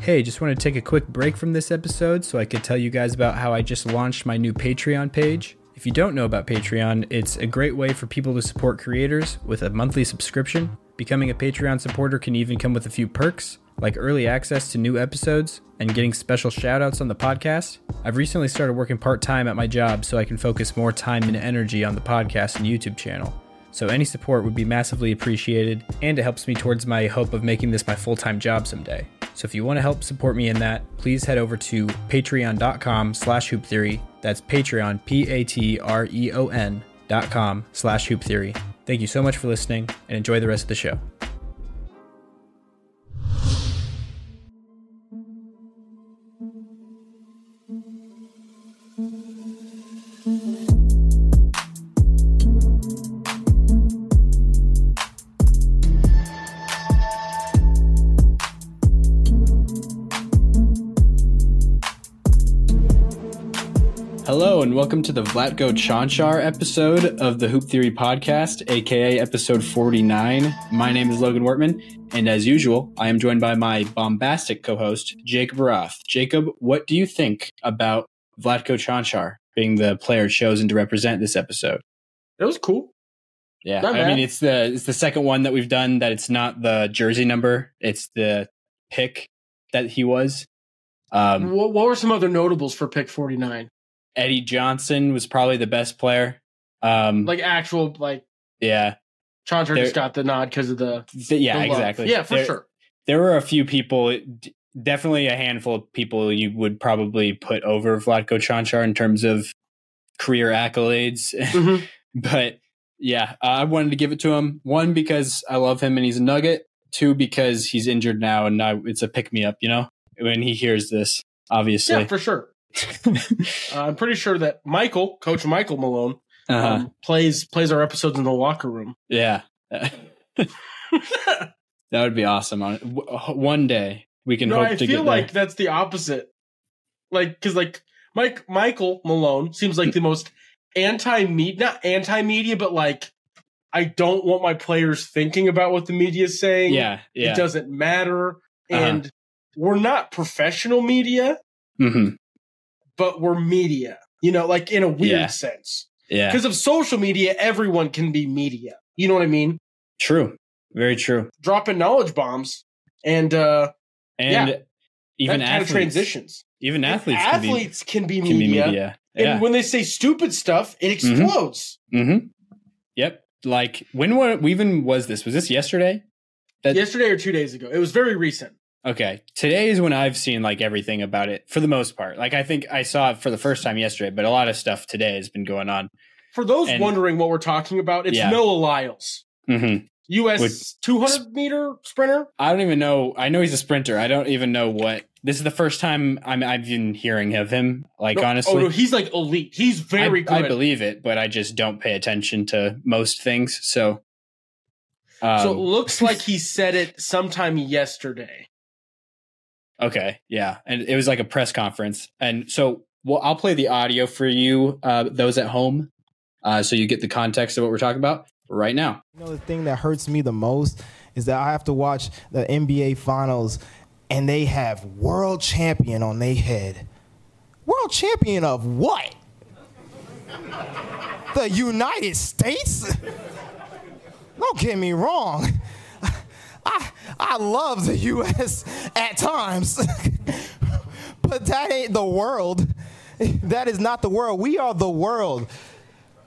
Hey, just want to take a quick break from this episode so I could tell you guys about how I just launched my new Patreon page. If you don't know about Patreon, it's a great way for people to support creators with a monthly subscription. Becoming a Patreon supporter can even come with a few perks, like early access to new episodes and getting special shoutouts on the podcast. I've recently started working part time at my job so I can focus more time and energy on the podcast and YouTube channel. So any support would be massively appreciated, and it helps me towards my hope of making this my full-time job someday. So if you want to help support me in that, please head over to patreon.com slash hoop theory. That's Patreon, P-A-T-R-E-O-N dot com slash hoop theory. Thank you so much for listening and enjoy the rest of the show. Hello and welcome to the Vlatko Cancar episode of the Hoop Theory Podcast, aka episode 49. My name is Logan Wortman, and as usual, I am joined by my bombastic co-host, Jacob Roth. Jacob, what do you think about Vlatko Cancar being the player chosen to represent this episode? It was cool. Yeah, Not I bad. mean it's the it's the second one that we've done that it's not the jersey number, it's the pick that he was. Um, what, what were some other notables for pick 49? Eddie Johnson was probably the best player. Um, Like actual, like, yeah, Cancar There- just got the nod because of the. Th- yeah, the exactly. Yeah, for there, sure. There were a few people, definitely a handful of people you would probably put over Vlatko Cancar in terms of career accolades. Mhm. but yeah, I wanted to give it to him. One because I love him and he's a Nugget. Two because he's injured now and I, it's a pick me up. You know, when he hears this, obviously. Yeah, for sure. Uh, I'm pretty sure that Michael, Coach Michael Malone, uh-huh. um, plays plays our episodes in the locker room. Yeah. that would be awesome. On one day we can no, hope I feel like there. that's the opposite. Like, because like Mike Michael Malone seems like the most anti media, not anti media, but like I don't want my players thinking about what the media is saying. Yeah, yeah. It doesn't matter, Uh-huh. and we're not professional media, hmm but we're media. You know, like in a weird Yeah. sense. Yeah. Because of social media, everyone can be media. You know what I mean? True. Very true. Dropping knowledge bombs, and uh, And Yeah. even that kind of athletes, transitions. even athletes, athletes can be, can be, media, can be media. and when they say stupid stuff, it explodes. mm-hmm. Yep. Like when what even was this? Was this yesterday? That- Yesterday or two days ago, it was very recent. Okay. Today is when I've seen like everything about it for the most part. Like I think I saw it for the first time yesterday, but a lot of stuff today has been going on. For those And- wondering what we're talking about, it's Yeah. Noah Lyles, hmm U.S. Would- 200 meter sprinter. I don't even know. I know he's a sprinter. I don't even know what. This is the first time I'm, I've been hearing of him. Like No, honestly, oh no, he's like elite. He's very I, good. I believe it, but I just don't pay attention to most things. So, um, so it looks like he said it sometime yesterday. Okay, yeah, and it was like a press conference, and so well, I'll play the audio for you, uh, those at home, uh, so you get the context of what we're talking about right now. You know, the thing that hurts me the most is that I have to watch the NBA finals and they have world champion on their head. World champion of what? the United States? Don't get me wrong. I, I love the US at times. but that ain't the world. That is not the world. We are the world.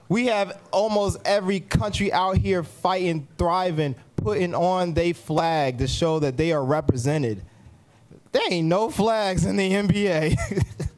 We have almost every country out here fighting, thriving, putting on their flag to show that they are represented. There ain't no flags in the NBA.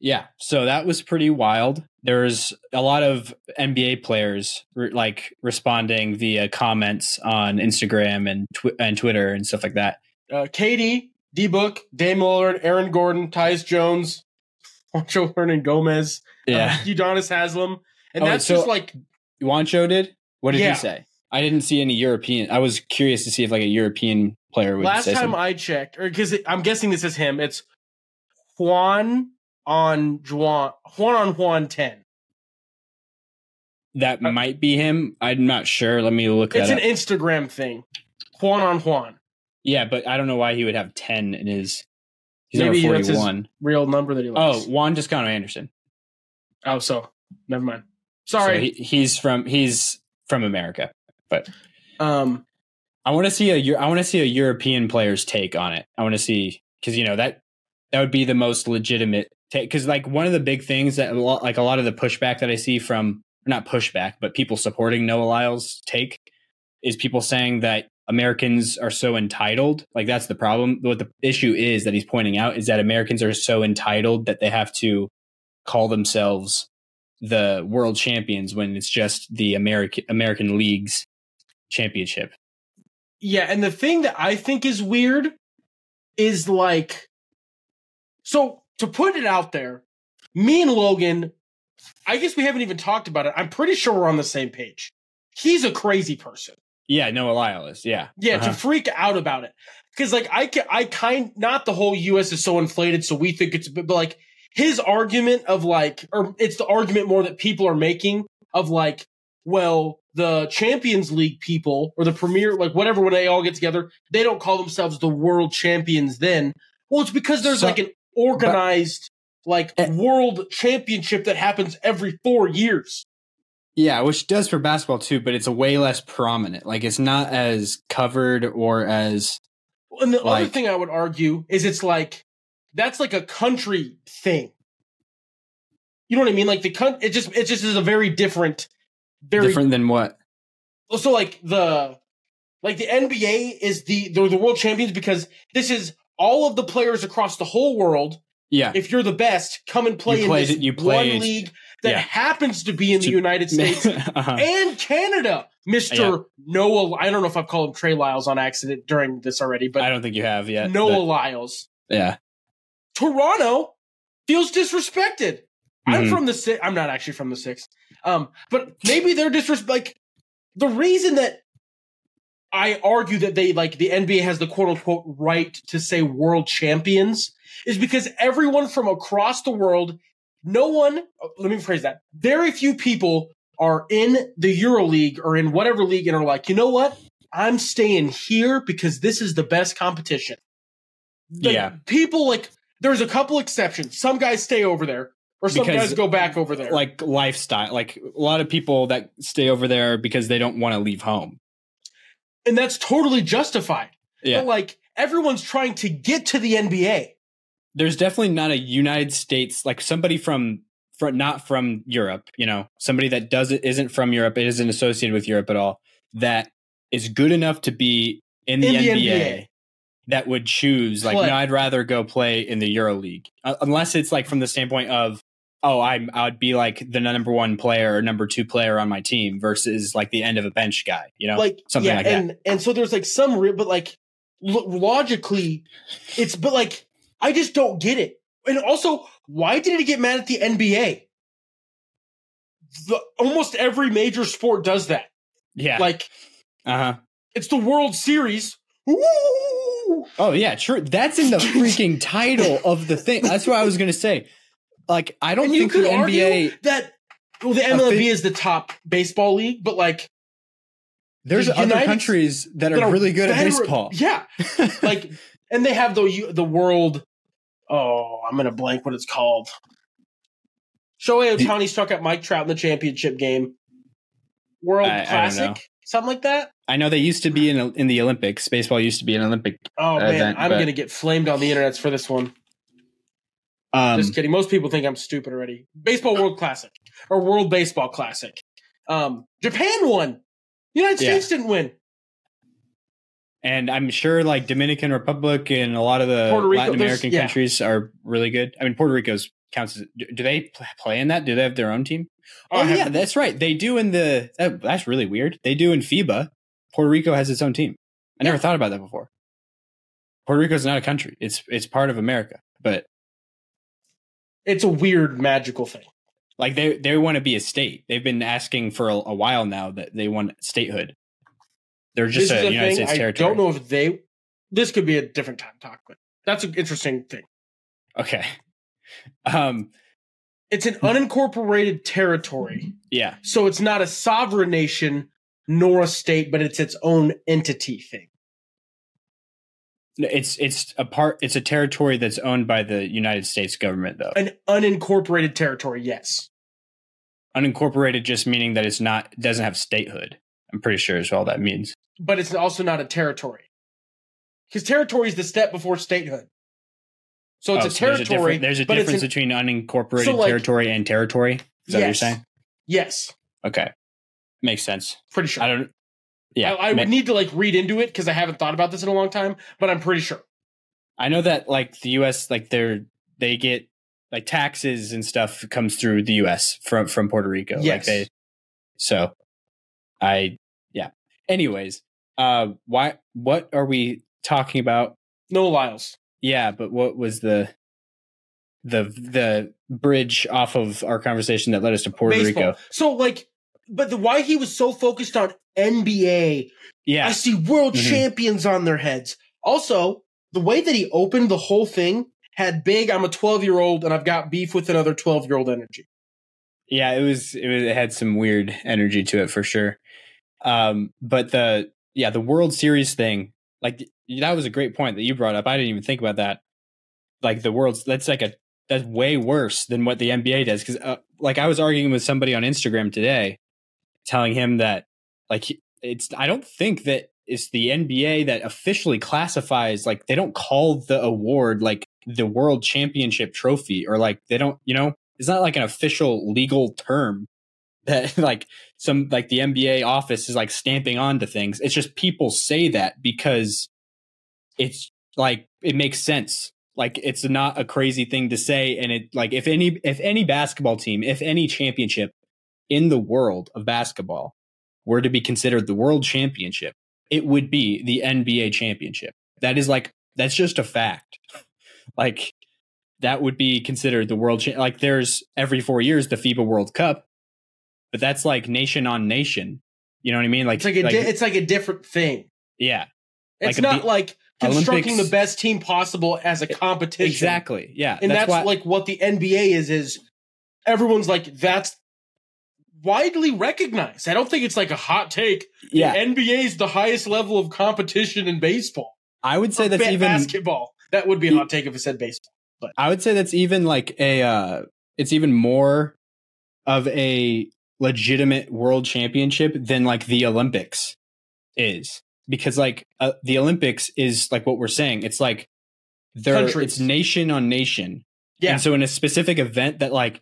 Yeah, so that was pretty wild. There's a lot of NBA players re- like responding via comments on Instagram and tw- and Twitter and stuff like that. Uh, KD, D Book, Dame Lillard, Aaron Gordon, Tyus Jones, Juancho Hernangomez, Yeah, uh, Udonis Haslem, and Oh, that's so- just like Juancho did. What did Yeah. he say? I didn't see any European. I was curious to see if like a European player would last time something. I checked, or because I'm guessing this is him. It's Juan on Juan, Juan on Juan ten. that might be him. I'm not sure. Let me look It's an up. Instagram thing. Juan on Juan. yeah, but I don't know why he would have ten in his. He's Maybe number that's his- 41. Real number that he Oh. Juan Toscano Anderson. Oh, so never mind. So Sorry. he, he's from he's from America. But um, I want to see a I want to see a European player's take on it. I want to see because you know that that would be the most legitimate. Because like one of the big things that a lot, like a lot of the pushback that I see from not pushback, but people supporting Noah Lyles' take is people saying that Americans are so entitled. Like that's the problem. What the issue is that he's pointing out is that Americans are so entitled that they have to call themselves the world champions when it's just the American American League's championship. yeah, and the thing that I think is weird is like, so to put it out there, me and Logan, I guess we haven't even talked about it. I'm pretty sure we're on the same page. He's a crazy person. Yeah, no, Lyle is. Yeah. Yeah, Uh-huh. to freak out about it. Because like I I kind not the whole US is so inflated, so we think it's but but, like his argument of like or it's the argument more that people are making of like, well, the Champions League people or the Premier like whatever when they all get together, they don't call themselves the world champions then. Well, it's because there's So- like an organized like Eh. world championship that happens every four years. Yeah, which does for basketball too, but it's a way less prominent. Like it's not as covered or as And the other thing I would argue is it's like that's like a country thing. You know what I mean? Like the it just it just is a very different, very different than what. so like the like the NBA is the they're the world champions because this is all of the players across the whole world. Yeah. If you're the best, come and play You in played this you played- one league that yeah. happens to be in the To- United States uh-huh. and Canada. Mister Yeah. Noah, I don't know if I've called him Trey Lyles on accident during this already, but I don't think you have yet. Noah Lyles. yeah. Toronto feels disrespected. I'm Mhm. from the six. I'm not actually from the six. Um, but maybe they're disres like the reason that I argue that they like the NBA has the quote unquote right to say world champions is because everyone from across the world, no one. oh, Let me phrase that. Very few people are in the Euro League or in whatever league and are like, you know what? I'm staying here because this is the best competition. Like, Yeah. People like there's a couple exceptions. Some guys stay over there, or some Because, guys go back over there. Like lifestyle. Like a lot of people that stay over there because they don't want to leave home. And that's totally justified. Yeah. But like everyone's trying to get to the NBA. There's definitely not a United States like somebody from from not from Europe, you know, somebody that doesn't isn't from Europe, it isn't associated with Europe at all, that is good enough to be in the, In the NBA, NBA. that would choose like Play. no, I'd rather go play in the Euro League. Uh, unless it's like from the standpoint of oh, I'm I'd be like the number one player or number two player on my team versus like the end of a bench guy, you know, Like something yeah, like that. and and so there's like some real, but like lo- logically, it's but like I just don't get it. And also, why did he get mad at the NBA? The, almost every major sport does that. yeah, Like uh huh. it's the World Series. Oh yeah, true. That's in the freaking title of the thing. That's what I was gonna say. Like, I don't And you think could the NBA. that well, the MLB think- is the top baseball league, but like There's the other United- countries that that are really good at baseball. Yeah, like, and they have the the world. Oh, I'm gonna blank what it's called. Shohei Ohtani struck out Mike Trout in the championship game. World I- I Classic, know. something like that. I know they used to be in in the Olympics. Baseball used to be an Olympic. Oh uh, man, Event, I'm but- gonna get flamed on the internets for this one. Um, Just kidding. Most people think I'm stupid already. Baseball World Classic or World Baseball Classic. Um, Japan won. United Yeah. States didn't win. and I'm sure like Dominican Republic and a lot of the Rico, Latin American yeah. countries are really good. I mean, Puerto Rico's counts as. Do do they play in that? Do they have their own team? Oh have- yeah, that's right. They do in the. That, that's really weird. They do in FIBA. Puerto Rico has its own team. I never thought about that before. Puerto Rico is not a country. It's it's part of America, but It's a weird magical thing. like they they want to be a state. They've been asking for a, a while now that they want statehood. They're just this a the United thing. States territory. I don't know if they. This could be a different time talk, but that's an interesting thing. Okay. Um. It's an unincorporated territory, Yeah. so it's not a sovereign nation nor a state, but it's its own entity thing. It's it's a part. It's a territory that's owned by the United States government, though. An unincorporated territory, yes. Unincorporated just meaning that it's not doesn't have statehood. I'm pretty sure is all that means. But it's also not a territory. Because territory is the step before statehood. So it's Oh, a so there's a territory. difference, there's a difference an- between unincorporated So, like- territory and territory. Is that what you're saying? Yes, Okay, makes sense. pretty sure. I don't. Yeah, I, I would need to like read into it because I haven't thought about this in a long time, but I'm pretty sure. I know that like the U.S. like they're they get like taxes and stuff comes through the U.S. from from Puerto Rico. Like Yes. they. So, I yeah. Anyways, uh, why? What are we talking about? No Lyles. Yeah, but what was the the the bridge off of our conversation that led us to Puerto Baseball. Rico? So like, but the why he was so focused on NBA Yeah. I see world Mhm. champions on their heads. Also, the way that he opened the whole thing had big, I'm a 12 year old and I've got beef with another 12 year old energy. yeah. It was it was it had some weird energy to it for sure. Um, but the yeah the World Series thing, like that was a great point that you brought up. I didn't even think about that. Like the world's that's like a that's way worse than what the NBA does because uh, like I was arguing with somebody on Instagram today, telling him that like it's I don't think that it's the NBA that officially classifies like they don't call the award like the World Championship trophy or like they don't you know it's not like an official legal term that like some like the NBA office is like stamping onto things. It's just people say that because it's like it makes sense. Like it's not a crazy thing to say and it like if any if any basketball team, if any championship in the world of basketball were to be considered the world championship, it would be the NBA championship. That is like that's just a fact. like that would be considered the world cha- like there's every 4 years the FIBA World Cup, but that's like nation on nation. You know what I mean? Like It's like a, di- it's like a different thing. yeah. It's Like not be- like constructing Olympics- the best team possible as a competition. Exactly. Yeah. And that's, why- like what the NBA is, is everyone's like, that's widely recognized. I don't think it's like a hot take. yeah. The NBA is the highest level of competition in baseball. I would say Or that's even basketball. That would be a hot take if it said baseball. But I would say that's even like a uh it's even more of a legitimate world championship than like the Olympics is because like uh, the Olympics is like what we're saying it's like there Countries. it's nation on nation Yeah. and so in a specific event that like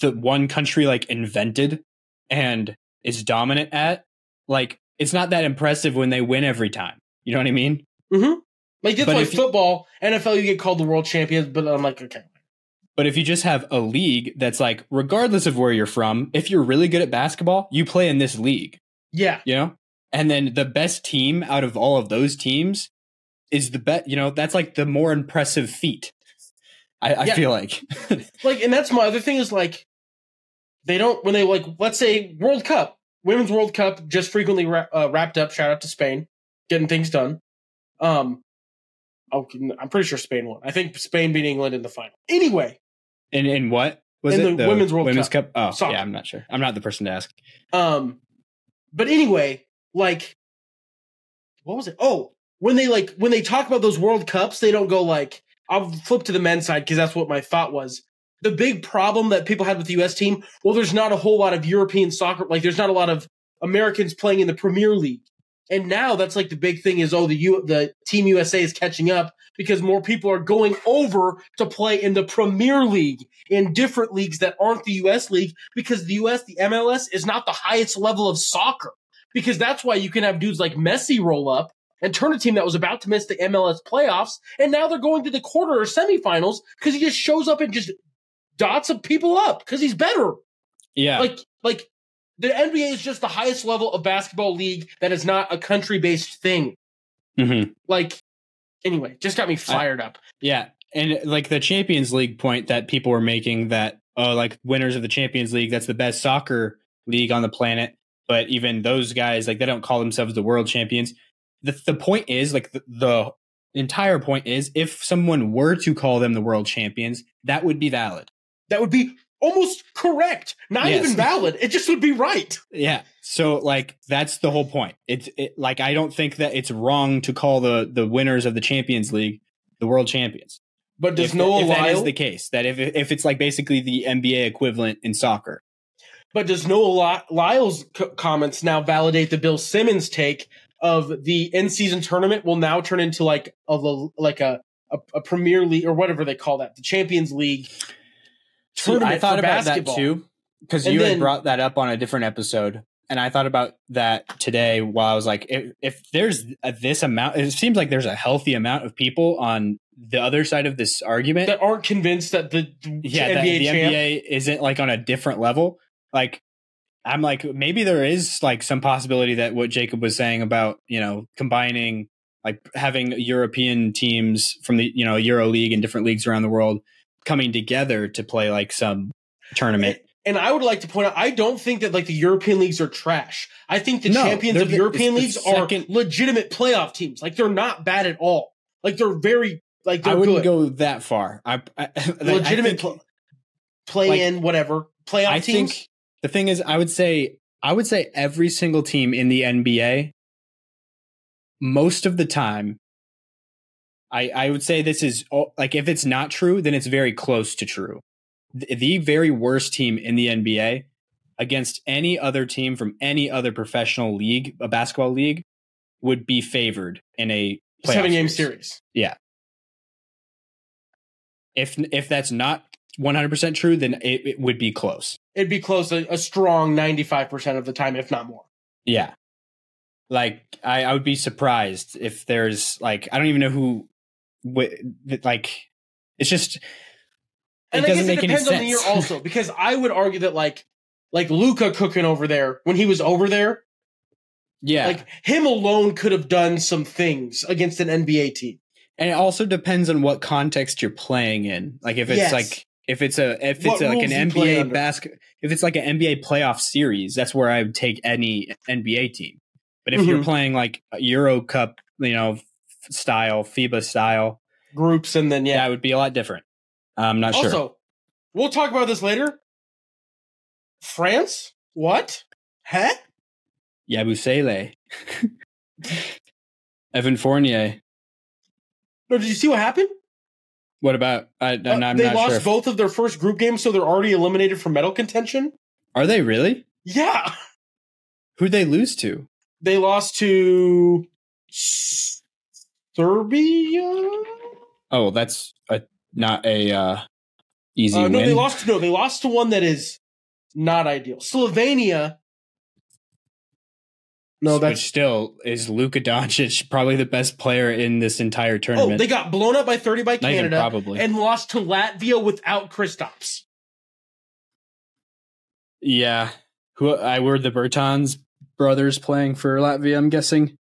the one country like invented and is dominant at like it's not that impressive when they win every time you know what I mean mm-hmm. Like that's But why if you- NFL, you get called the world champions, but I'm like, okay. But if you just have a league that's like, regardless of where you're from, if you're really good at basketball, you play in this league, Yeah. you know? And then the best team out of all of those teams is the best, you know, that's like the more impressive feat. I, I Yeah. feel like. Like, and that's my other thing is like, they don't, when they like, let's say World Cup, Women's World Cup just frequently wra- uh, wrapped up. Shout out to Spain, getting things done. Um, I'm pretty sure Spain won. I think Spain beat England in the final. Anyway, in, in what? Was In it the Women's World Women's Cup. Cup? Oh, Soccer. yeah, I'm not sure. I'm not the person to ask. Um, but anyway, like, what was it? Oh, when they like when they talk about those World Cups, they don't go like. I'll flip to the men's side because that's what my thought was. The big problem that people had with the U.S. team, well, there's not a whole lot of European soccer. Like, there's not a lot of Americans playing in the Premier League, and now that's like the big thing is oh the U the Team USA is catching up because more people are going over to play in the Premier League in different leagues that aren't the U.S. league because the U.S. the MLS is not the highest level of soccer because that's why you can have dudes like Messi roll up and turn a team that was about to miss the MLS playoffs and now they're going to the quarter or semifinals because he just shows up and just dots of people up because he's better. Yeah. Like like the NBA is just the highest level of basketball league that is not a country based thing. Mhm. Like anyway, just got me fired up. Yeah. And like the Champions League point that people were making that, oh, like winners of the Champions League, that's the best soccer league on the planet. But even those guys, like they don't call themselves the world champions. The, the point is, like the, the entire point is, if someone were to call them the world champions, that would be valid. That would be almost correct, not Yes. even valid. It just would be right. Yeah. So like that's the whole point. It's it, like I don't think that it's wrong to call the the winners of the Champions League the world champions. But does if, Noah if Lyle? is the case, that if if it's like basically the NBA equivalent in soccer. But does Noah Lyle's co- comments now validate the Bill Simmons take of the in-season tournament will now turn into like a like a a, a Premier League or whatever they call that, the Champions League Tournament I thought about basketball. that too because you then- had brought that up on a different episode, and I thought about that today while I was like, if, if there's a, this amount, it seems like there's a healthy amount of people on the other side of this argument that aren't convinced that the, the yeah, NBA that the champ. NBA isn't like on a different level. Like, I'm like, maybe there is like some possibility that what Jacob was saying about you know combining like having European teams from the you know Euro League and different leagues around the world coming together to play like some tournament. And I would like to point out, I don't think that like the European leagues are trash. I think the No, champions of the- European the leagues second- are legitimate playoff teams. Like they're not bad at all. Like they're very like they're I wouldn't good. go that far. I, I legitimate I think, pl- play like, in whatever playoff I teams. think the thing is, I would say, I would say every single team in the NBA, most of the time, I I would say this is like if it's not true, then it's very close to true. The, the very worst team in the NBA against any other team from any other professional league, a basketball league, would be favored in a seven game series. Yeah. If if that's not one hundred percent true, then it, it would be close. It'd be close, a, a strong ninety five percent of the time, if not more. Yeah. Like I, I would be surprised if there's like I don't even know who like it's just it And I doesn't guess it make any depends on the year also, because I would argue that like like Luka cooking over there when he was over there, yeah. like him alone could have done some things against an NBA team. and it also depends on what context you're playing in. Like if it's Yes. like if it's a if it's like an rules you play NBA basket if it's like an NBA playoff series, that's where I would take any NBA team. But if you're Mhm. playing like a Euro Cup, you know, style, FIBA style, Groups and then yeah. yeah, it would be a lot different. I'm not sure. Also, we'll talk about this later. France? What? Huh? Yabusele. Evan Fournier. No, did you see what happened? What about? I, I'm, Uh, I'm they not lost sure. both of their first group games, so they're already eliminated from medal contention. Are they really? Yeah, Who'd they lose to? they lost to Serbia. Oh, that's a, not a uh, easy Uh, win. no, they lost. To, no, they lost to one that is not ideal. Slovenia. No, Which that's still is Luka Doncic, probably the best player in this entire oh, tournament. they got blown up by thirty by Canada probably. and lost to Latvia without Kristaps. yeah. Who I were the Bertans brothers playing for Latvia? I'm guessing.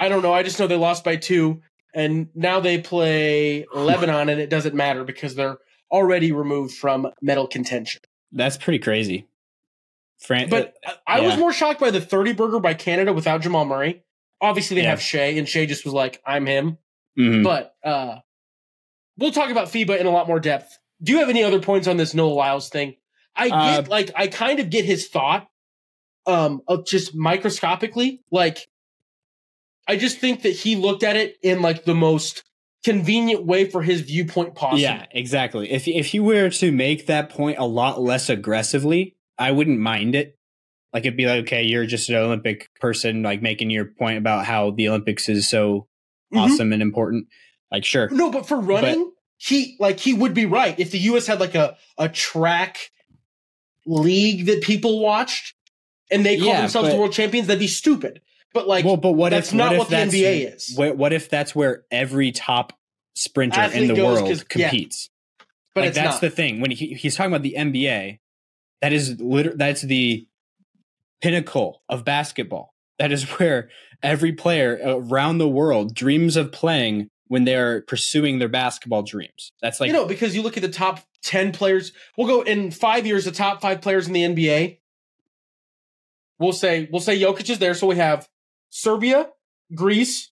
I don't know. I just know they lost by two, and now they play Lebanon, and it doesn't matter because they're already removed from medal contention. That's pretty crazy. Fran- But I, I was more shocked by the 30 burger by Canada without Jamal Murray. Obviously, they Yeah. have Shai, and Shai just was like, I'm him. Mhm. But uh, we'll talk about FIBA in a lot more depth. Do you have any other points on this Noah Lyles thing? I get, Uh, like, I kind of get his thought, um, of just microscopically. Like, I just think that he looked at it in like the most convenient way for his viewpoint possible. Yeah, exactly. If if you were to make that point a lot less aggressively, I wouldn't mind it. Like it'd be like, okay, you're just an Olympic person, like making your point about how the Olympics is so Mhm. awesome and important. Like, sure, No, but for running, he like he would be right if the U.S. had like a a track league that people watched and they called Yeah, themselves the world champions. That'd be stupid. But like, well, but what that's if not what, what the NBA is. What, what if that's where every top sprinter in the world 'cause- yeah. competes? but like that's not. the thing when he, he's talking about the NBA. That is liter- That's the pinnacle of basketball. That is where every player around the world dreams of playing when they're pursuing their basketball dreams. That's like you know, because you look at the top ten players. We'll go in five years. The top five players in the NBA. We'll say we'll say Jokic is there. So we have Serbia, Greece,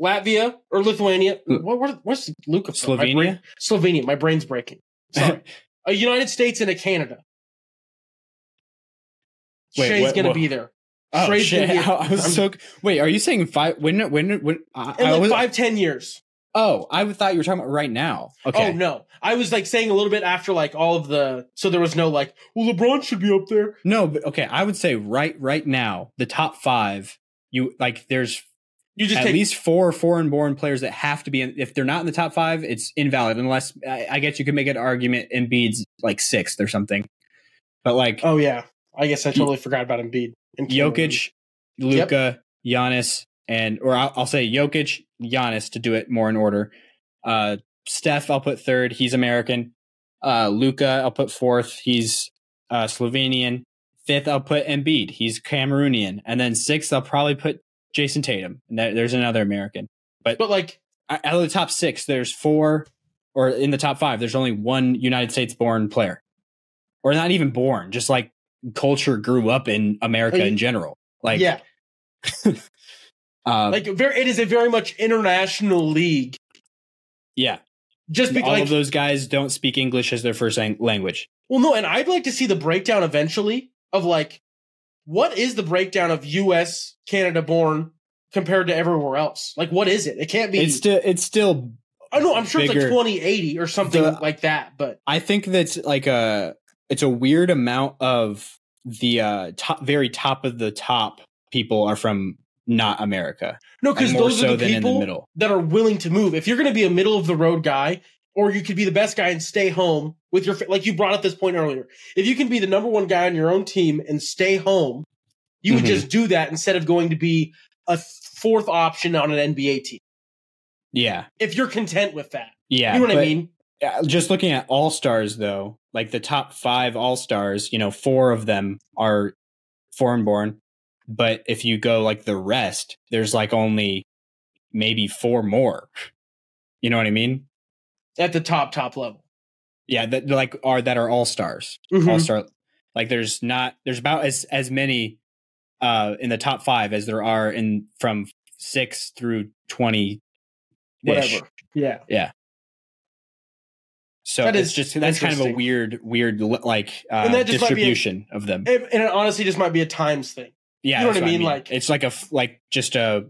Latvia or Lithuania. What, what what's Luka? from? My Slovenia? brain- Slovenia. My brain's breaking. Sorry. a United States and a Canada. Wait, Shai's what- gonna what- be there. Oh Trey's shit! gonna be- I was so wait. Are you saying five? When? When? When? I, In I like was, five, ten years. oh, I thought you were talking about right now. Okay. Oh no. I was like saying a little bit after like all of the so there was no like, well LeBron should be up there. No, but okay. I would say right, right now, the top five. You like there's You just at take least four foreign-born players that have to be in. If they're not in the top five, it's invalid. Unless I, I guess you could make an argument Embiid's like sixth or something. But like Oh yeah. I guess I totally forgot about Embiid. and Jokic, Luka, Giannis, and or I'll, I'll say Jokic, Giannis to do it more in order. Uh, Steph, I'll put third. He's American. Uh, Luka, I'll put fourth. He's uh, Slovenian. Fifth, I'll put Embiid. He's Cameroonian. And then sixth, I'll probably put Jayson Tatum. And there's another American. But but like Out of the top six, there's four, or in the top five, there's only one United States born player, or not even born, just like culture grew up in America Like- in general. Like, yeah. uh, Like very it is a very much international league. yeah, Just all because like, of those guys don't speak English as their first language. Well, no, and I'd like to see the breakdown eventually of like what is the breakdown of U.S. Canada born compared to everywhere else? Like, what is it? It can't be. It's still, it's still. I know. I'm sure it's like 2080 or something The- like that. But I think that's like a, it's a weird amount of the uh, top, very top of the top people are from not America. no, because those so are the the people middle. that are willing to move. If you're going to be a middle of the road guy, or you could be the best guy and stay home with your like you brought up this point earlier. If you can be the number one guy on your own team and stay home, you would Mhm. just do that instead of going to be a fourth option on an NBA team. Yeah, If you're content with that. yeah. you know what I mean? Yeah, just looking at all stars though, like the top five all stars, you know, four of them are foreign born. But if you go like the rest, there's like only maybe four more. You know what I mean? At the top, top level. Yeah, that like are that are all stars. Mhm. All star like there's not there's about as as many uh in the top five as there are in from six through twenty Whatever. Yeah. Yeah. So That it's is just that's kind of a weird, weird like uh, And that just might be a- distribution of them. And, and it honestly just might be a times thing. yeah, you know what I mean? Like- it's like a like just a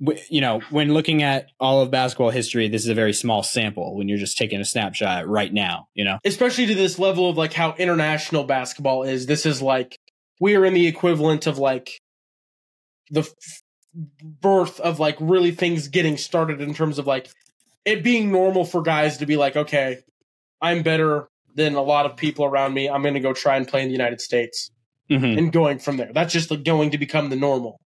you know when looking at all of basketball history, this is a very small sample when you're just taking a snapshot right now. You know, Especially to this level of like how international basketball is. This is like we are in the equivalent of like the f- birth of like really things getting started in terms of like it being normal for guys to be like, okay, I'm better than a lot of people around me. I'm going to go try and play in the United States Mhm. and going from there. That's just like going to become the normal.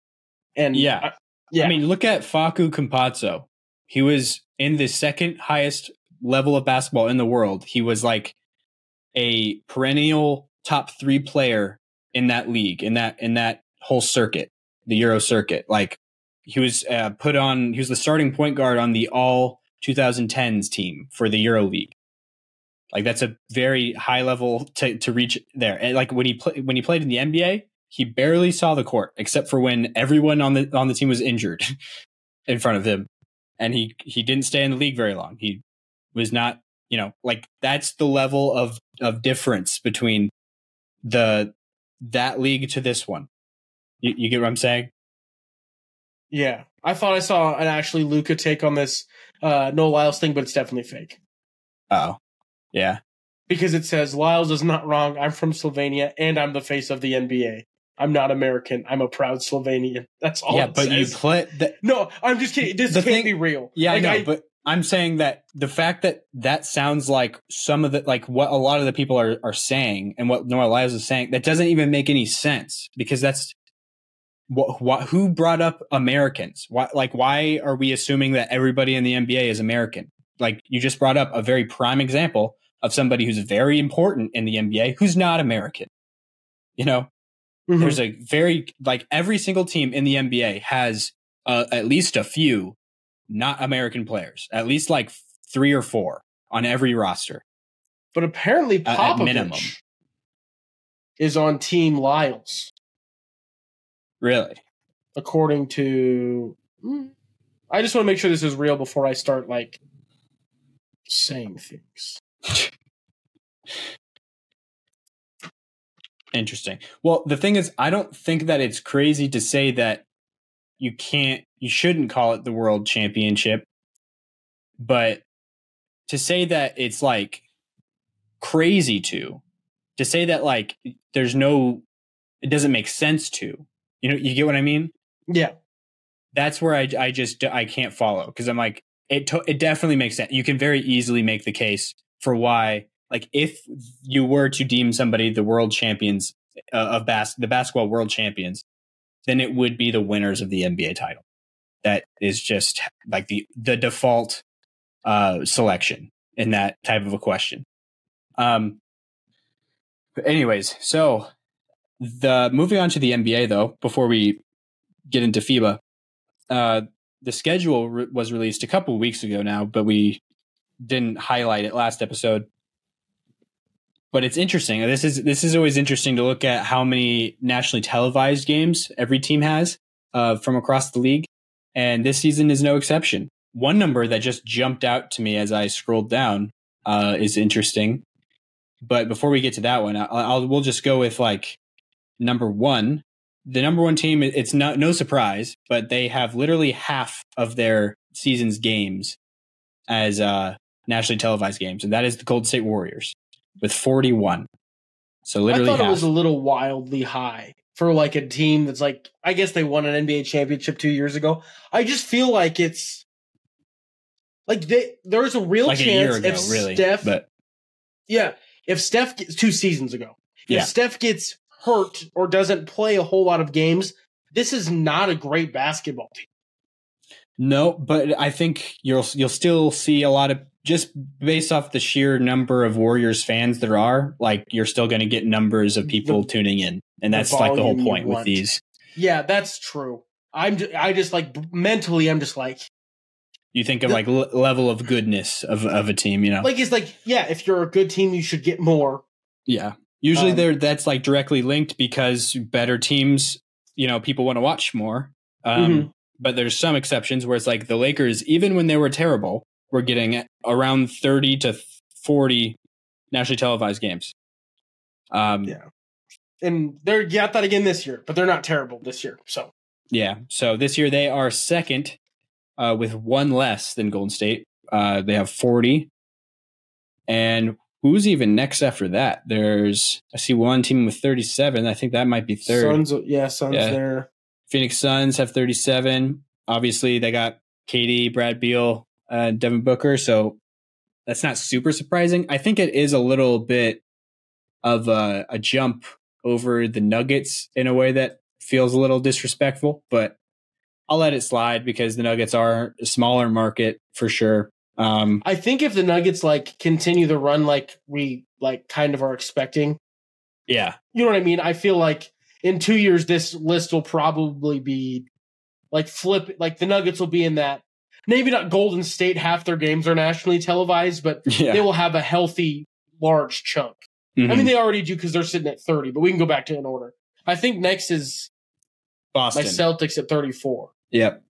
And Yeah. I- yeah. I mean, look at Facu Campazzo. He was in the second highest level of basketball in the world. He was like a perennial top three player in that league, in that in that whole circuit, the Euro circuit. Like he was uh, put on. He was the starting point guard on the All 2010s team for the Euro League. Like that's a very high level to to reach there. And like when he played when he played in the NBA, he barely saw the court except for when everyone on the on the team was injured in front of him, and he he didn't stay in the league very long. He was not, you know, like that's the level of of difference between the that league to this one. You, you get what I'm saying? Yeah, I thought I saw an actually Luka take on this uh, no Lyles thing, but it's definitely fake Oh, yeah. because it says Lyles is not wrong. I'm from Slovenia and I'm the face of the NBA. I'm not American. I'm a proud Slovenian. That's all. yeah, but you says. play that. no, I'm just kidding. This can't thing- be real. Yeah, Like, I know, but I'm saying that the fact that that sounds like some of the like what a lot of the people are are saying and what Noah Lyles is saying that doesn't even make any sense because that's what, what who brought up Americans? Why like why are we assuming that everybody in the NBA is American? Like you just brought up a very prime example of somebody who's very important in the NBA who's not American. You know, Mhm. there's a very like every single team in the NBA has uh, at least a few not American players, at least like three or four on every roster. but apparently Uh, Popovich minimum. is on Team Lyles, Really? according to. Hmm. I just want to make sure this is real before I start like saying things. Interesting. Well, the thing is, I don't think that it's crazy to say that you can't, you shouldn't call it the world championship, but to say that it's like crazy to, to say that like there's no, it doesn't make sense to, you know, you get what I mean? Yeah. That's where I, I just, I can't follow because I'm like, it, to, it definitely makes sense. You can very easily make the case for why like if you were to deem somebody the world champions uh, of bas- the basketball world champions, then it would be the winners of the NBA title. That is just like the the default uh, selection in that type of a question. Um. But anyways, so the moving on to the NBA though, before we get into FIBA, uh, the schedule re- was released a couple weeks ago now, but we didn't highlight it last episode but it's interesting. This is this is always interesting to look at how many nationally televised games every team has uh, from across the league, and this season is no exception. One number that just jumped out to me as I scrolled down uh, is interesting. But before we get to that one, I'll, I'll we'll just go with like number one. The number one team, it's not no surprise, but they have literally half of their season's games as uh, nationally televised games, and that is the Golden State Warriors with 41. So literally, I thought half. it was a little wildly high for like a team that's like. I guess they won an NBA championship two years ago. I just feel like it's like they, there's a real like chance year ago, if really. Steph, but yeah, if Steph gets two seasons ago, if Yeah. Steph gets hurt or doesn't play a whole lot of games, this is not a great basketball team. no, but I think you'll you'll still see a lot of just based off the sheer number of Warriors fans there are. Like you're still going to get numbers of people The- tuning in, and the that's like the whole point with these. Yeah, that's true. I'm ju- I just like mentally, I'm just like You think of The- like l- level of goodness of of a team, you know? like it's like yeah, if you're a good team, you should get more. Yeah. Usually Um, there that's like directly linked because better teams, you know, people want to watch more. Um, Mhm. But there's some exceptions where it's like the Lakers, even when they were terrible, were getting around 30 to 40 nationally televised games. Um, yeah. Yeah. And they're got that again this year, but they're not terrible this year. So yeah. So this year they are second uh, with one less than Golden State. Uh, they have 40. And who's even next after that? There's, I see one team with 37. I think that might be third. Suns, yeah, Suns Yeah. there. Phoenix Suns have 37. Obviously, they got KD, Brad Beal, uh, Devin Booker. So that's not super surprising. I think it is a little bit of a, a jump over the Nuggets in a way that feels a little disrespectful, but I'll let it slide because the Nuggets are a smaller market for sure. Um, I think if the Nuggets like continue the run like we like kind of are expecting, yeah, you know what I mean? I feel like in two years this list will probably be like flip like the Nuggets will be in that maybe not Golden State half their games are nationally televised, but yeah. they will have a healthy large chunk. I Mhm. mean they already do because they're sitting at 30, but we can go back to in order. I think next is Boston. my. Celtics at 34. Yep.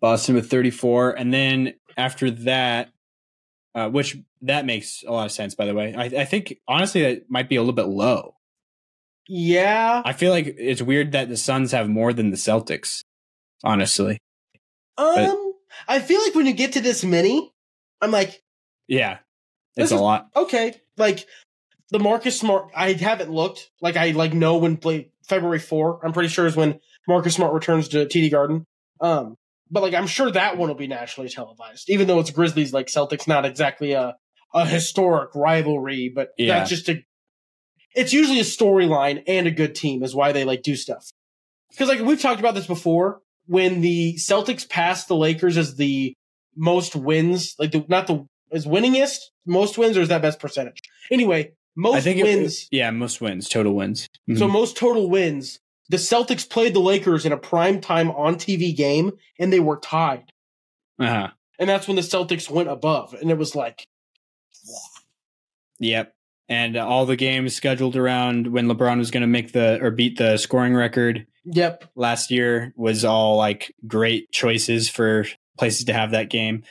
Boston with 34. And then after that, uh, which that makes a lot of sense, by the way. I, I think, honestly, that might be a little bit low. Yeah. I feel like it's weird that the Suns have more than the Celtics, honestly. Um I feel like when you get to this many, I'm like, Yeah. It's a is- lot. okay, like the Marcus Smart. I haven't looked. Like I like know when play February four. I'm pretty sure is when Marcus Smart returns to TD Garden. Um, but like I'm sure that one will be nationally televised, even though it's Grizzlies like Celtics, not exactly a a historic rivalry, but Yeah. that's just a. It's usually a storyline and a good team is why they like do stuff. Because like we've talked about this before, when the Celtics passed the Lakers as the most wins, like the not the is winningest most wins or is that best percentage? Anyway, most I think wins. yeah, most wins, total wins. So Mhm. most total wins. The Celtics played the Lakers in a prime time on TV game and they were tied. uh-huh. And that's when the Celtics went above. And it was like, Yep. And all the games scheduled around when LeBron was going to make the or beat the scoring record yep. last year was all like great choices for places to have that game.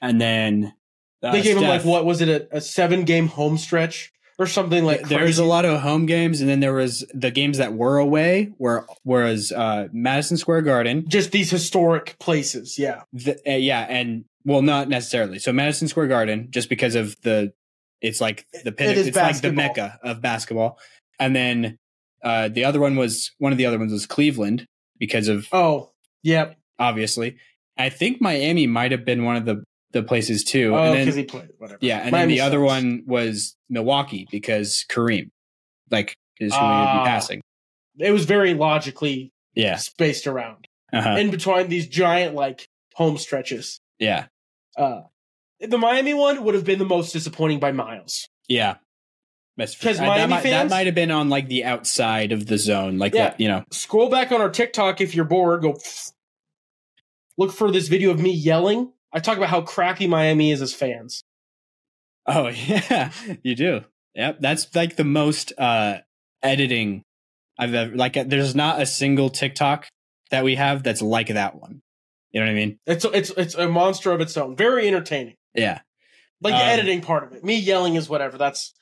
And then Uh, they gave him like what was it a, a seven game home stretch or something like There's a lot of home games, and then there was the games that were away, where whereas uh, Madison Square Garden, just these historic places. Yeah, the, uh, yeah, and well, not necessarily. So Madison Square Garden, just because of the, it's like the pin, It it's like the mecca of basketball, and then uh, the other one was one of the other ones was Cleveland because of Oh, yeah. obviously. I think Miami might have been one of the the places too, Oh, because he played whatever. yeah, and Miami then the other one was Milwaukee because Kareem, like is who we would Ah. be passing. It was very logically Yeah, spaced around uh-huh. in between these giant like home stretches. yeah, Uh, the Miami one would have been the most disappointing by miles. yeah. That's- 'Cause uh, Miami that, might, that might have been on like the outside of the zone, like Yeah. that, you know. Scroll back on our TikTok if you're bored. Go look for this video of me yelling. I talk about how crappy Miami is as fans. Oh yeah, you do. Yep, that's like the most uh editing I've ever like. uh, There's not a single TikTok that we have that's like that one. You know what I mean? It's it's it's a monster of its own. Very entertaining. Yeah. Like the Um, editing part of it. Me yelling is whatever. That's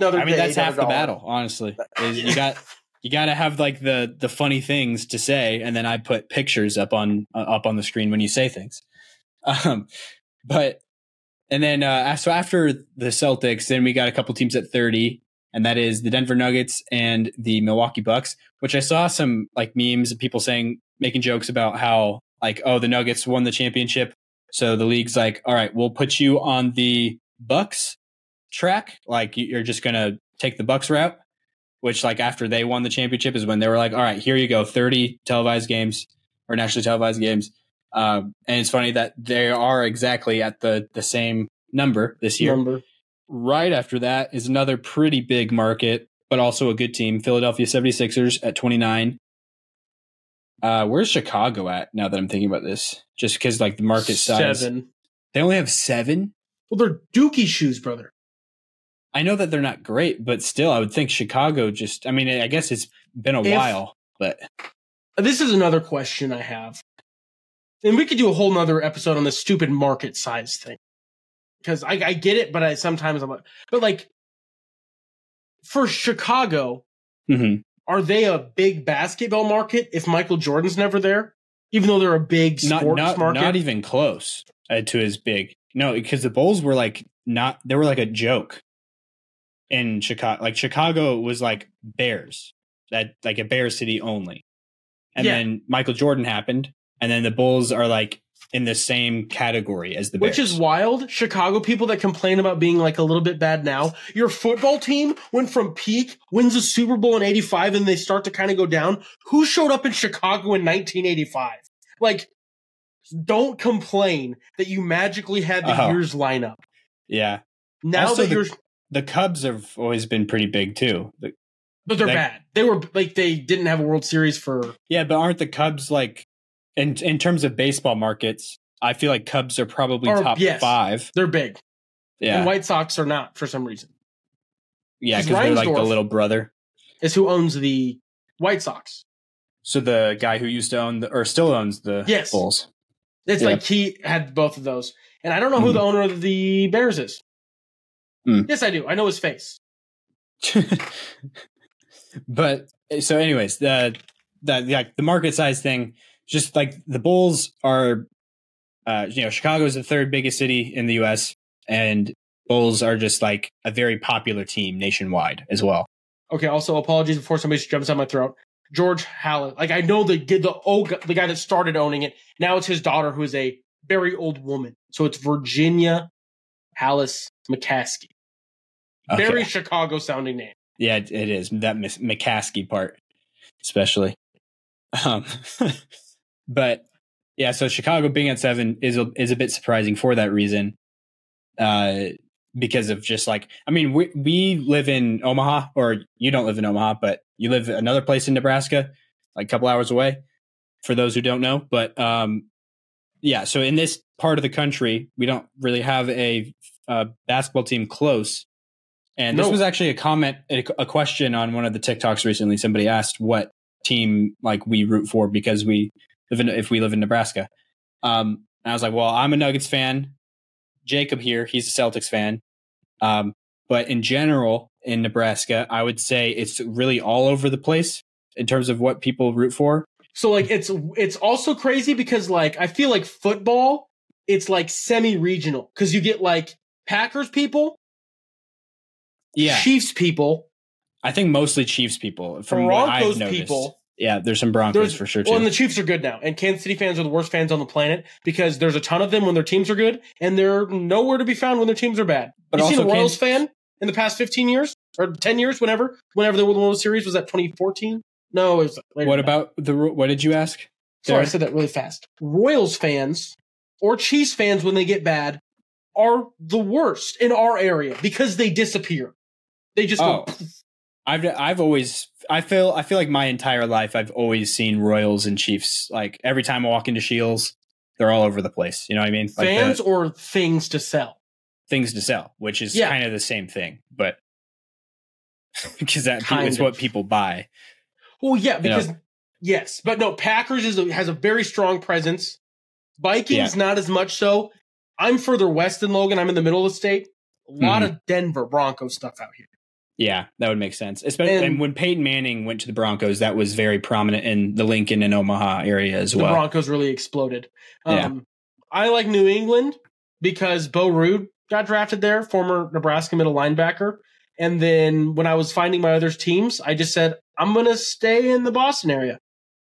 another. I mean, day, that's half the battle. Honestly, is you got you got to have like the the funny things to say, and then I put pictures up on uh, up on the screen when you say things. Um, but and then uh, so after the Celtics, then we got a couple teams at thirty, and that is the Denver Nuggets and the Milwaukee Bucks. Which I saw some like memes of people saying making jokes about how like oh the Nuggets won the championship, so the league's like all right we'll put you on the Bucks track like you- you're just gonna take the bucks route which like after they won the championship is when they were like all right here you go 30 televised games or nationally televised games um, and it's funny that they are exactly at the the same number this year Number. right after that is another pretty big market but also a good team philadelphia 76ers at 29 uh where's chicago at now that i'm thinking about this just because like the market size Seven. they only have seven Well, they're Dookie shoes, brother. I know that they're not great, but still, I would think Chicago just, I mean, I guess it's been a If- while, but This is another question I have. And we could do a whole nother episode on this stupid market size thing. Because I, I get it, but I sometimes I'm like, but like, for Chicago, Mhm. are they a big basketball market if Michael Jordan's never there? Even though they're a big not, sports not, market? not even close uh, to as big. No, because the Bulls were like not, they were like a joke in Chicago. Like Chicago was like Bears, that like a Bears city only. And Yeah. then Michael Jordan happened, and then the Bulls are like in the same category as the Bears. Which is wild. Chicago people that complain about being like a little bit bad now. Your football team went from peak, wins a Super Bowl in 85, and they start to kind of go down. Who showed up in Chicago in 1985? Like, don't complain that you magically had the Oh. years line up. yeah. Now Also, that the- you're, The Cubs have always been pretty big too. The- but they're like- bad. They were like, they didn't have a World Series for, Yeah, but aren't the Cubs like in in terms of baseball markets? I feel like Cubs are probably Or- top yes. five. they're big. Yeah, And White Sox are not for some reason. Yeah, because they're like the little brother. Is who owns the White Sox. So the guy who used to own the or still owns the Yes. Bulls. It's Yeah. like he had both of those. And I don't know who Mhm. the owner of the Bears is. Hmm. Yes, I do. I know his face. but so, anyways, the the yeah, the market size thing, just like the Bulls are, uh, you know, Chicago is the third biggest city in the U.S. and Bulls are just like a very popular team nationwide as well. Okay, also apologies before somebody jumps on my throat. George Halas. Like I know the the old the guy that started owning it. Now it's his daughter who is a very old woman. So it's Virginia Halas McCaskey. Okay. Very Chicago sounding name. Yeah, it is that McCaskey part, especially. Um, but yeah, so Chicago being at seven is a, is a bit surprising for that reason, uh, because of just like I mean we we live in Omaha, or you don't live in Omaha, but you live another place in Nebraska, like a couple hours away. For those who don't know, but um, yeah, so in this part of the country, we don't really have a, uh basketball team close. And this No. was actually a comment, a, a question on one of the TikToks recently. Somebody asked what team like we root for because we live in if we live in Nebraska. Um, and I was like, well, I'm a Nuggets fan, Jacob here. He's a Celtics fan. Um, but in general, in Nebraska, I would say it's really all over the place in terms of what people root for. So like it's it's also crazy because like I feel like football it's like semi-regional because you get like Packers people, Yeah, Chiefs people, I think mostly Chiefs people. From Broncos people. Yeah, there's some Broncos There's for sure too. Well, and the Chiefs are good now, and Kansas City fans are the worst fans on the planet because there's a ton of them when their teams are good, and they're nowhere to be found when their teams are bad. But you seen a Royals Kansas- fan in the past 15 years or 10 years, whenever, whenever they won the World Series? Was that 2014? No, it was. Later what about the? What did you ask? Sorry, I said that really fast. Royals fans or Chiefs fans, when they get bad, are the worst in our area because they disappear. They just Oh. go. I've I've always I feel I feel like my entire life I've always seen Royals and Chiefs. Like every time I walk into Scheels, they're all over the place. You know what I mean? Like the Fans or things to sell. things to sell, which is Yeah. kind of the same thing, but because that Kind is of. what people buy. Well, yeah, know. because yes, but no, Packers is a, has a very strong presence. Vikings not as much so. I'm further west than Logan. I'm in the middle of the state. A lot Mm-hmm. of Denver Broncos stuff out here. Yeah, that would make sense. Especially And- and, when Peyton Manning went to the Broncos, that was very prominent in the Lincoln and Omaha area as well. The. Broncos really exploded. Yeah. Um, I like New England because Bo Ruud got drafted there, former Nebraska middle linebacker. And then when I was finding my other teams, I just said I'm going to stay in the Boston area.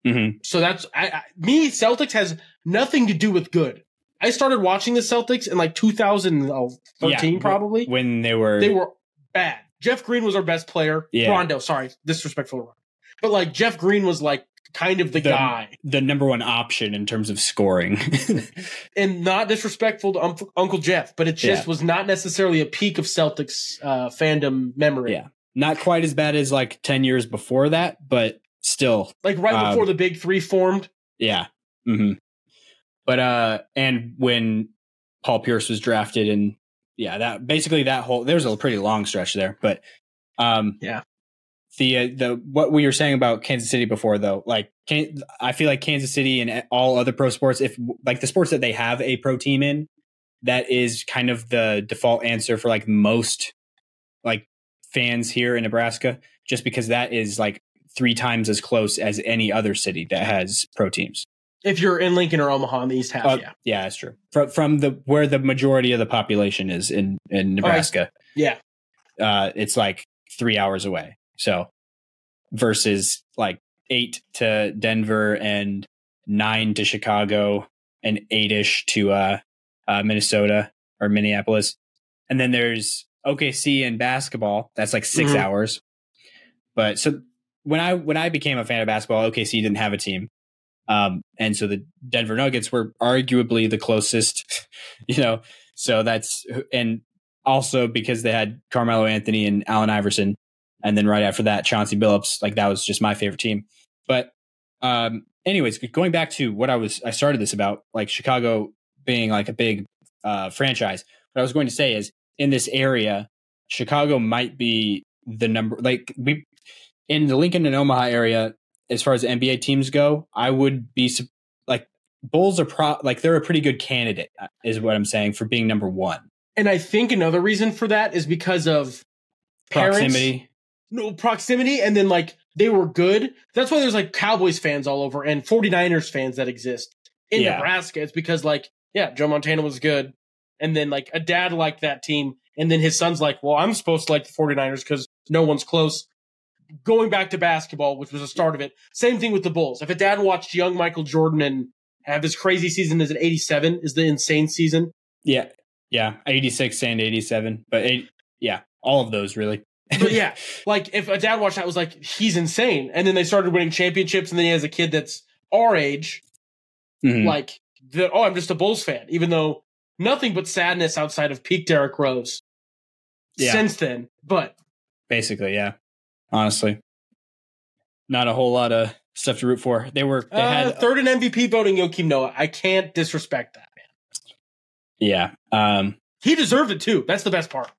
Mhm. So that's I, I me. Celtics has nothing to do with good. I started watching the Celtics in like 2013, Yeah, probably. when they were They were bad. Jeff Green was our best player. Yeah. Rondo, sorry, disrespectful. But like Jeff Green was like kind of the, The- guy, the number one option in terms of scoring. and not disrespectful to um, Uncle Jeff, but it just Yeah. was not necessarily a peak of Celtics uh, fandom memory. Yeah. Not quite as bad as like 10 years before that, but still, Like right Um, before the Big Three formed. yeah. hmm But, uh, and when Paul Pierce was drafted and yeah, that basically that whole, there's a pretty long stretch there, but, um, Yeah. The, uh, the, what we were saying about Kansas City before though, like, can, I feel like Kansas City and all other pro sports, if like the sports that they have a pro team in, that is kind of the default answer for like most like fans here in Nebraska, just because that is like three times as close as any other city that has pro teams. If you're in Lincoln or Omaha in the East half, Uh, yeah, yeah, that's true. From from the where the majority of the population is in in Nebraska, yeah. uh, it's like three hours away. So versus like eight to Denver and nine to Chicago and eight ish to uh, uh, Minnesota or Minneapolis, and then there's OKC and basketball. That's like 6 Mhm. hours. But so when I when I became a fan of basketball, OKC didn't have a team. Um, and so the Denver Nuggets were arguably the closest, you know. So that's and also because they had Carmelo Anthony and Allen Iverson, and then right after that Chauncey Billups. Like that was just my favorite team. But um, anyways, going back to what I was I started this about, like Chicago being like a big uh, franchise. What I was going to say is in this area, Chicago might be the number like we in the Lincoln and Omaha area as far as NBA teams go, I would be like Bulls are pro like they're a pretty good candidate uh, is what I'm saying for being number 1. And I think another reason for that is because of parents- Proximity. no proximity and then like they were good that's why there's like cowboys fans all over and 49ers fans that exist in Yeah. nebraska it's because like yeah joe montana was good and then like a dad liked that team and then his son's like well i'm supposed to like the 49ers because no one's close going back to basketball which was the start of it same thing with the bulls if a dad watched young michael jordan and have this crazy season is it 87 is the insane season Yeah. Yeah, 86 and 87, but eight, yeah, all of those really. but yeah, like if a dad watched that was like he's insane, and then they started winning championships, and then he has a kid that's our age, Mhm. like the, oh, I'm just a Bulls fan, even though nothing but sadness outside of peak Derrick Rose Yeah. since then. But Basically, yeah. Honestly. Not a whole lot of stuff to root for. They were they uh, had third in MVP voting, Joakim Noah. I can't disrespect that man. yeah. Um He deserved it too. That's the best part.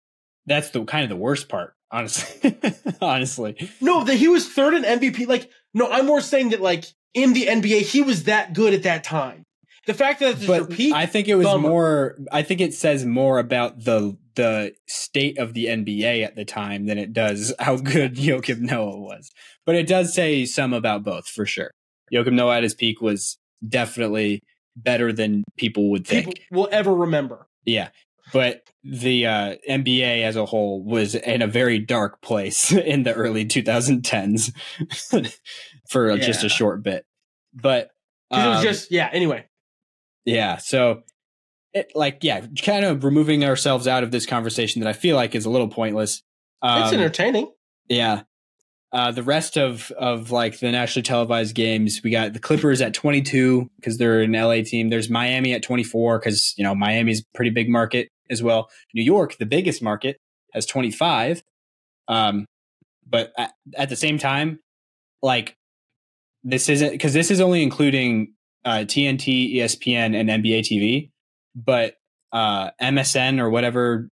that's the kind of the worst part, honestly. honestly. No, that he was third in MVP. Like, no, I'm more saying that like in the NBA, he was that good at that time. the fact that it's but repeat. I think it was bummer. more. I think it says more about the the state of the NBA at the time than it does how good Joakim Noah was. But it does say some about both for sure. Joakim Noah at his peak was definitely better than people would think. people will ever remember. Yeah. But the uh, NBA as a whole was in a very dark place in the early 2010s for just a short bit. But 'Cause it was um, just yeah. Anyway, yeah. So, it, like, yeah, kind of removing ourselves out of this conversation that I feel like is a little pointless. Um, it's entertaining. yeah. Uh, the rest of of like the nationally televised games, we got the Clippers at 22 because they're an LA team. There's Miami at 24 because you know Miami's pretty big market as well. New York, the biggest market, has 25. Um, but at, at the same time, like this isn't because this is only including uh, TNT, ESPN, and NBA TV, but uh, MSN or whatever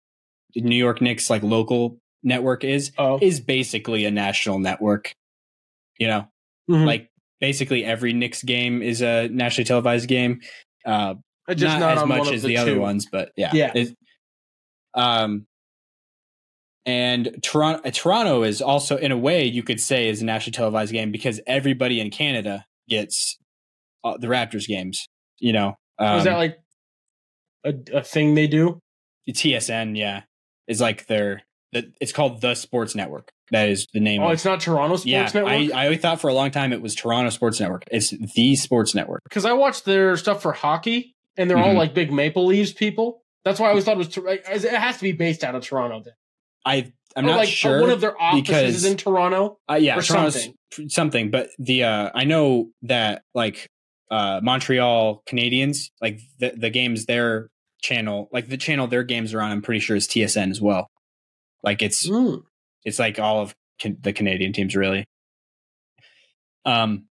New York Knicks like local network is Oh, is basically a national network. You know, Mhm. like basically every Knicks game is a nationally televised game. Uh, just not, not, as much as the, the, other ones, but yeah, Yeah. It- um, and Toronto, Toronto is also, in a way, you could say, is a nationally televised game because everybody in Canada gets uh, the Raptors games. You know, um, Was that like a, a thing they do? TSN? Yeah, is like their. The, it's called the Sports Network. That is the name. Oh, of, it's not Toronto Sports yeah, Network. I, I always thought for a long time it was Toronto Sports Network. It's the Sports Network. Because I watched their stuff for hockey, and they're all Mhm. like big Maple Leaves people. That's why I always thought it was. It has to be based out of Toronto. Then. I I'm Or, not like sure. One of their offices because- is in Toronto. Uh, yeah, or something. something. But the uh, I know that like uh, Montreal Canadiens, like the the games their channel, like the channel their games are on, I'm pretty sure is TSN as well. Like it's Mm. it's like all of can, the Canadian teams really. Um,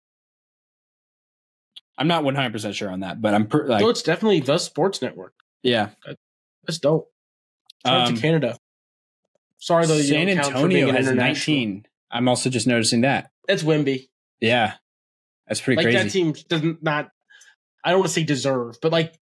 I'm not 100 percent sure on that, but I'm per, like it's definitely the Sports Network. yeah. That's dope. Shout Um, to Canada. Sorry though, San don't for being Antonio has international. 19. I'm also just noticing that. It's Wemby. Yeah, that's pretty Like crazy. that team doesn't not. I don't want to say deserve, but like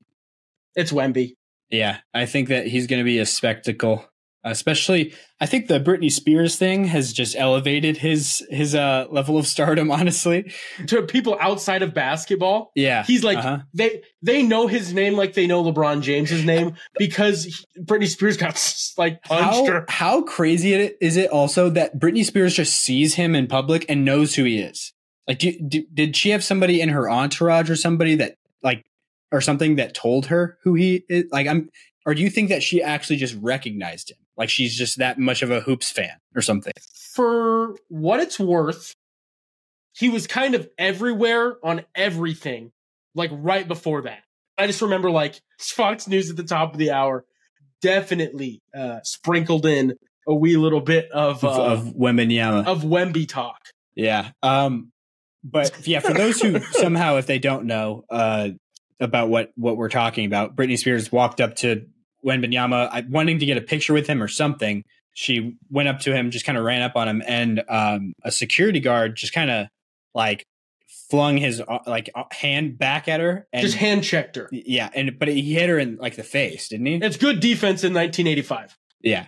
it's Wemby. Yeah, I think that he's going to be a spectacle. Especially, I think the Britney Spears thing has just elevated his his uh, level of stardom. Honestly, To people outside of basketball, yeah, he's like uh-huh. they they know his name like they know LeBron James's name because he- Britney Spears got like punched how her. how crazy it is it also that Britney Spears just sees him in public and knows who he is. Like, do, do, did she have somebody in her entourage or somebody that like or something that told her who he is? Like, I'm or do you think that she actually just recognized him? Like, she's just that much of a hoops fan or something? For what it's worth, he was kind of everywhere on everything, like right before that. I just remember like Fox News at the top of the hour definitely uh, sprinkled in a wee little bit of Of, uh, of Wembanyama. of Wemby talk. Yeah. Um, but yeah, for those who somehow, if they don't know uh, about what what we're talking about, Britney Spears walked up to Wembanyama, I- wanting to get a picture with him or something. She went up to him, just kind of ran up on him, and um, a security guard just kind of like flung his uh, like uh, hand back at her, and Just hand checked her. yeah, and but he hit her in like the face, didn't he? It's good defense in 1985. yeah,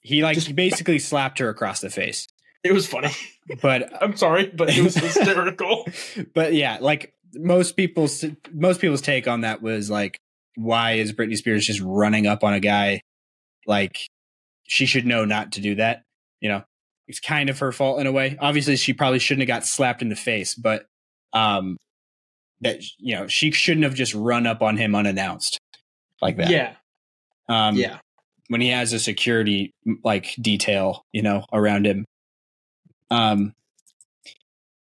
he like Just- he basically slapped her across the face. It was funny. But I'm sorry, but it was hysterical. but yeah, like most people's most people's take on that was like, why is Britney Spears just running up on a guy? Like, she should know not to do that. You know, it's kind of her fault in a way. Obviously, she probably shouldn't have got slapped in the face, but um, that you know, she shouldn't have just run up on him unannounced like that. yeah, um, yeah. when he has a security like detail, you know, around him. Um,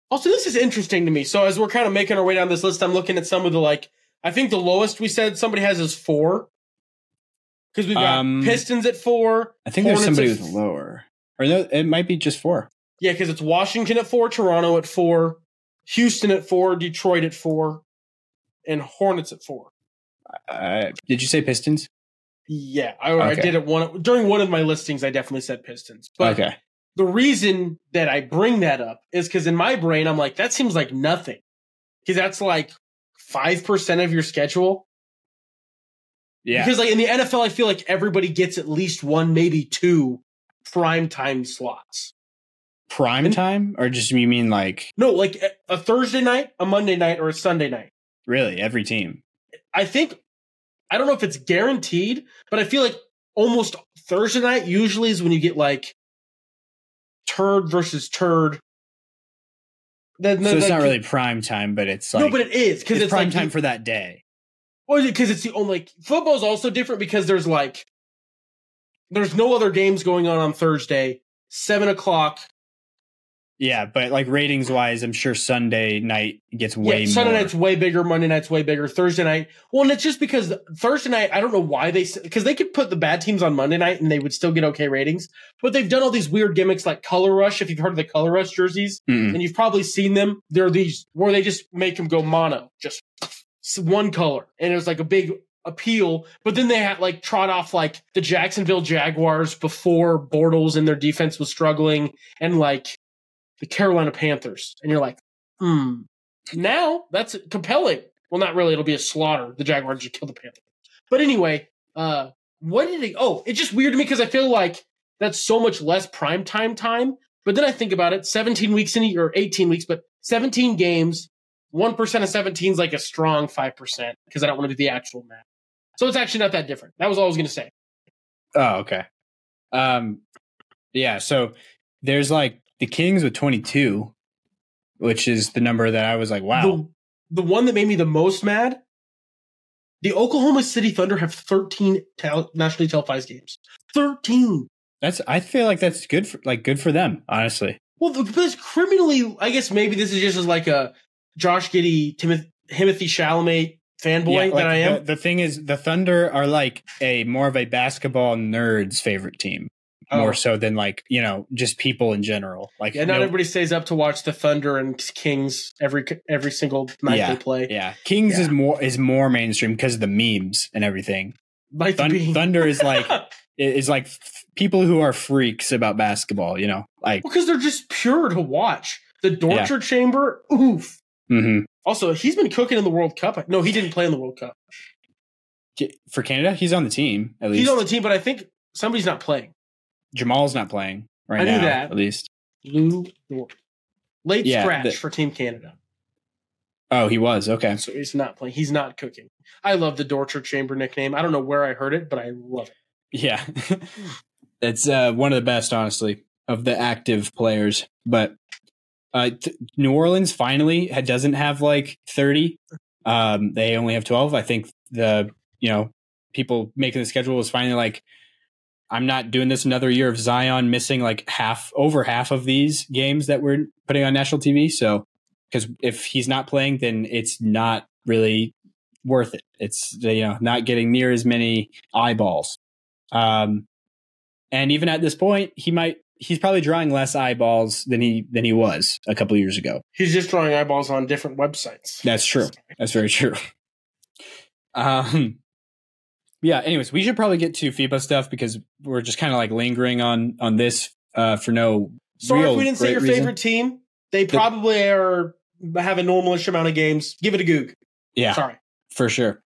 Also, this is interesting to me. So as we're kind of making our way down this list, I'm looking at some of the like. I think the lowest we said somebody has is four. Because we've got Um, Pistons at four. I think there's somebody with f- lower, or no, it might be just four. Yeah, because it's Washington at four, Toronto at four, Houston at four, Detroit at four, and Hornets at four. Uh, did you say Pistons? Yeah, I, I did it one during one of my listings. I definitely said Pistons, but okay. The reason that I bring that up is because in my brain I'm like that seems like nothing because that's like five percent of your schedule. Yeah. Because like in the NFL, I feel like everybody gets at least one, maybe two prime time slots. Prime time? Or just you mean like No, like a- a Thursday night, a Monday night, or a Sunday night. really every team? I think I don't know if it's guaranteed, but I feel like almost Thursday night usually is when you get like turd versus turd. Then, So it's not really prime time, but it's like no, but it is because it's, it's, prime like, time for that day. Well, because it's the only like, football's also different because there's like there's no other games going on on Thursday. Seven o'clock. Yeah, but like ratings wise, I'm sure Sunday night gets way yeah, Sunday more. night's way bigger. Monday night's way bigger. Thursday night. Well, and it's just because Thursday night. I don't know why they because they could put the bad teams on Monday night and they would still get okay ratings. But they've done all these weird gimmicks like Color Rush. If you've heard of the Color Rush jerseys, Mm-mm. and you've probably seen them. They're these where they just make them go mono, just one color, and it was like a big appeal. But then they had like trot off like the Jacksonville Jaguars before Bortles and their defense was struggling, and like the Carolina Panthers, and you're like, hmm. Now that's compelling. Well, not really. It'll be a slaughter. The Jaguars should kill the Panthers. But anyway, uh, what did he? Oh, it's just weird to me because I feel like that's so much less prime time time. But then I think about it, 17 weeks in a year, or 18 weeks, but 17 games, 1% of 17 is like a strong 5% because I don't want to do the actual math. So it's actually not that different. That was all I was going to say. Oh, okay. Um, yeah. So there's like the Kings with 22, which is the number that I was like, wow. The, the one that made me the most mad, the Oklahoma City Thunder have 13 tel- nationally televised games. 13. That's I feel like that's good for like good for them, honestly. Well, th- but criminally. I guess maybe this is just as like a Josh Giddey, Timothy, Timothy Chalamet fanboy Yeah, like that I am. The, the thing is, the Thunder are like a more of a basketball nerd's favorite team, Oh. more so than like you know just people in general. Like yeah, not no- everybody stays up to watch the Thunder and Kings every every single night Yeah, they play. Yeah, Kings Yeah. is more is more mainstream because of the memes and everything. Like Thun- Thunder is like is like f- people who are freaks about basketball. You know, like because they're just pure to watch. The Dorture Chamber, oof. mhm. Also, he's been cooking in the World Cup. No, he didn't play in the World Cup. For Canada, he's on the team at least. He's on the team, but I think somebody's not playing. Jamal's not playing right I knew now. that. At least. Lu Dort. Late Yeah, scratch the- for Team Canada. Oh, he was okay. So he's not playing. He's not cooking. I love the Dorture Chamber nickname. I don't know where I heard it, but I love it. Yeah, it's uh, one of the best, honestly, of the active players. But uh, th- New Orleans finally doesn't have like thirty. Um, they only have twelve. I think the you know people making the schedule was finally like, I'm not doing this another year of Zion missing like half over half of these games that we're putting on national TV. So because if he's not playing, then it's not really worth it. It's you know not getting near as many eyeballs. Um, and even at this point, he might he's probably drawing less eyeballs than he than he was a couple of years ago. He's just drawing eyeballs on different websites. That's true. That's very true. Um, yeah. Anyways, we should probably get to FIBA stuff because we're just kind of like lingering on on this uh, for no. Sorry real if we didn't say your reason. favorite team. They probably are have a normalish amount of games. Give it a goog. Yeah, Sorry. for sure.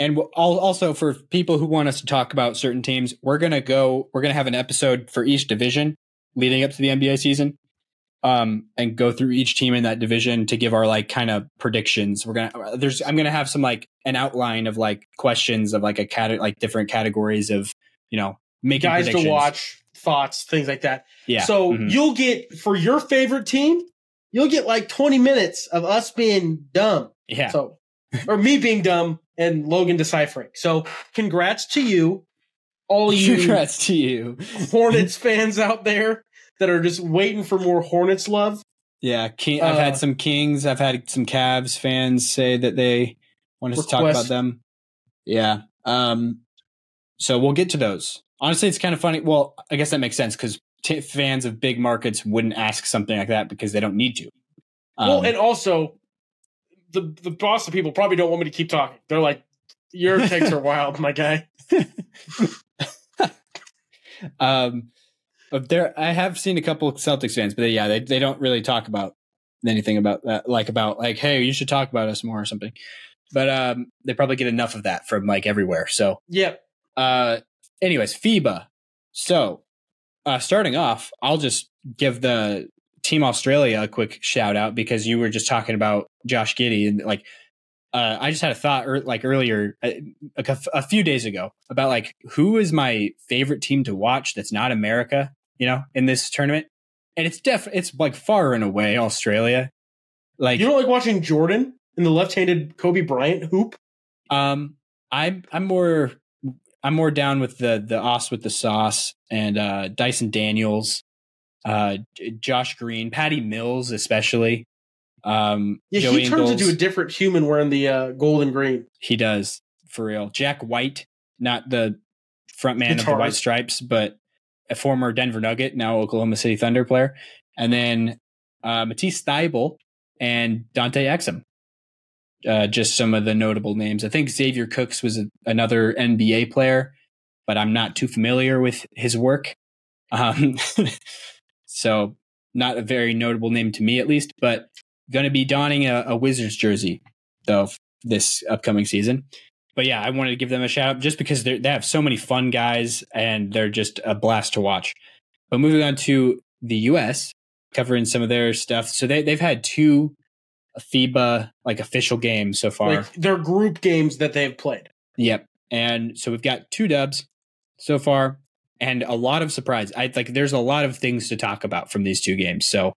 And w- al- also for people who want us to talk about certain teams, we're gonna go. We're gonna have an episode for each division leading up to the NBA season, um, and go through each team in that division to give our like kind of predictions. We're gonna there's I'm gonna have some like an outline of like questions of like a cat like different categories of you know making Guys to watch, thoughts, things like that. Yeah. So Mhm. you'll get for your favorite team, you'll get like 20 minutes of us being dumb. yeah. So or me being dumb and Logan deciphering. So congrats to you, all you Congrats to you. Hornets fans out there that are just waiting for more Hornets love. Yeah, King, I've Uh, had some Kings. I've had some Cavs fans say that they want us to talk about them. Yeah. Um. So we'll get to those. Honestly, it's kind of funny. Well, I guess that makes sense because t- fans of big markets wouldn't ask something like that because they don't need to. Um, well, and also the the Boston people probably don't want me to keep talking. They're like, your takes are wild, my guy. um, there, I have seen a couple of Celtics fans, but they, yeah, they they don't really talk about anything about that, like about like, hey, you should talk about us more or something. but um, they probably get enough of that from like everywhere. So, Yep. uh, anyways, FIBA. So, uh, starting off, I'll just give the Team Australia a quick shout out because you were just talking about Josh Giddey and like, uh, I just had a thought er, like earlier, uh, a, a, a few days ago about like who is my favorite team to watch that's not America, you know, in this tournament, and it's def it's like far and away Australia. Like You don't like watching Jordan in the left-handed Kobe Bryant hoop? Um, I'm I'm more I'm more down with the the os with the sauce and uh, Dyson Daniels, uh, Josh Green, Patty Mills especially. Um, Yeah, he turns into a different human wearing the uh, gold and green. he does for real. Jack White, not the front man of the White Stripes, but a former Denver Nugget, now Oklahoma City Thunder player, and then uh, Matisse Thybulle and Dante Exum. Uh, just some of the notable names. I think Xavier Cooks was a, another NBA player, but I'm not too familiar with his work. Um, so not a very notable name to me, at least. But going to be donning a, a Wizards jersey though this upcoming season. But yeah, I wanted to give them a shout out just because they they have so many fun guys and they're just a blast to watch. But moving on to the U.S., covering some of their stuff. So they they've had two FIBA like official games so far. Like their group games that they've played. Yep. And so we've got two dubs so far and a lot of surprise. I like there's a lot of things to talk about from these two games. So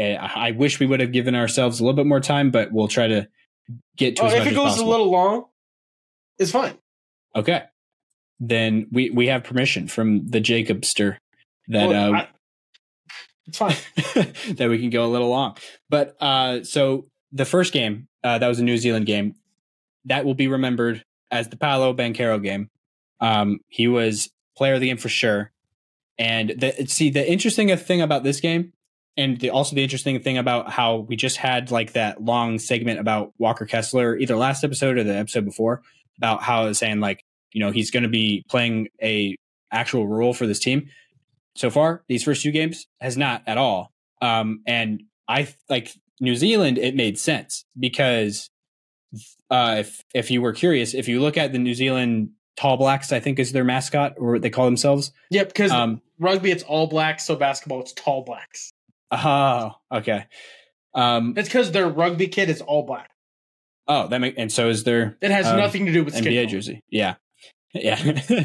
uh, I wish we would have given ourselves a little bit more time, but we'll try to get to Oh, as if it goes possible. a little long, it's fine. okay. Then we we have permission from the Jacobster that Well, uh I- it's fine. that we can go a little long. But uh, so the first game, uh, that was a New Zealand game, that will be remembered as the Paolo Banchero game. Um, he was player of the game for sure. And the, see, the interesting thing about this game, and the, also the interesting thing about how we just had like that long segment about Walker Kessler, either last episode or the episode before, about how I was saying like, you know, he's going to be playing a actual role for this team so far these first two games has not at all um and i like new zealand it made sense because uh if if you were curious if you look at the new zealand tall blacks i think is their mascot or what they call themselves Yeah, because um rugby it's all blacks, so basketball it's tall blacks. oh okay um It's because their rugby kit is all black. Oh that make and so is there. It has um, nothing to do with nba tone. jersey yeah yeah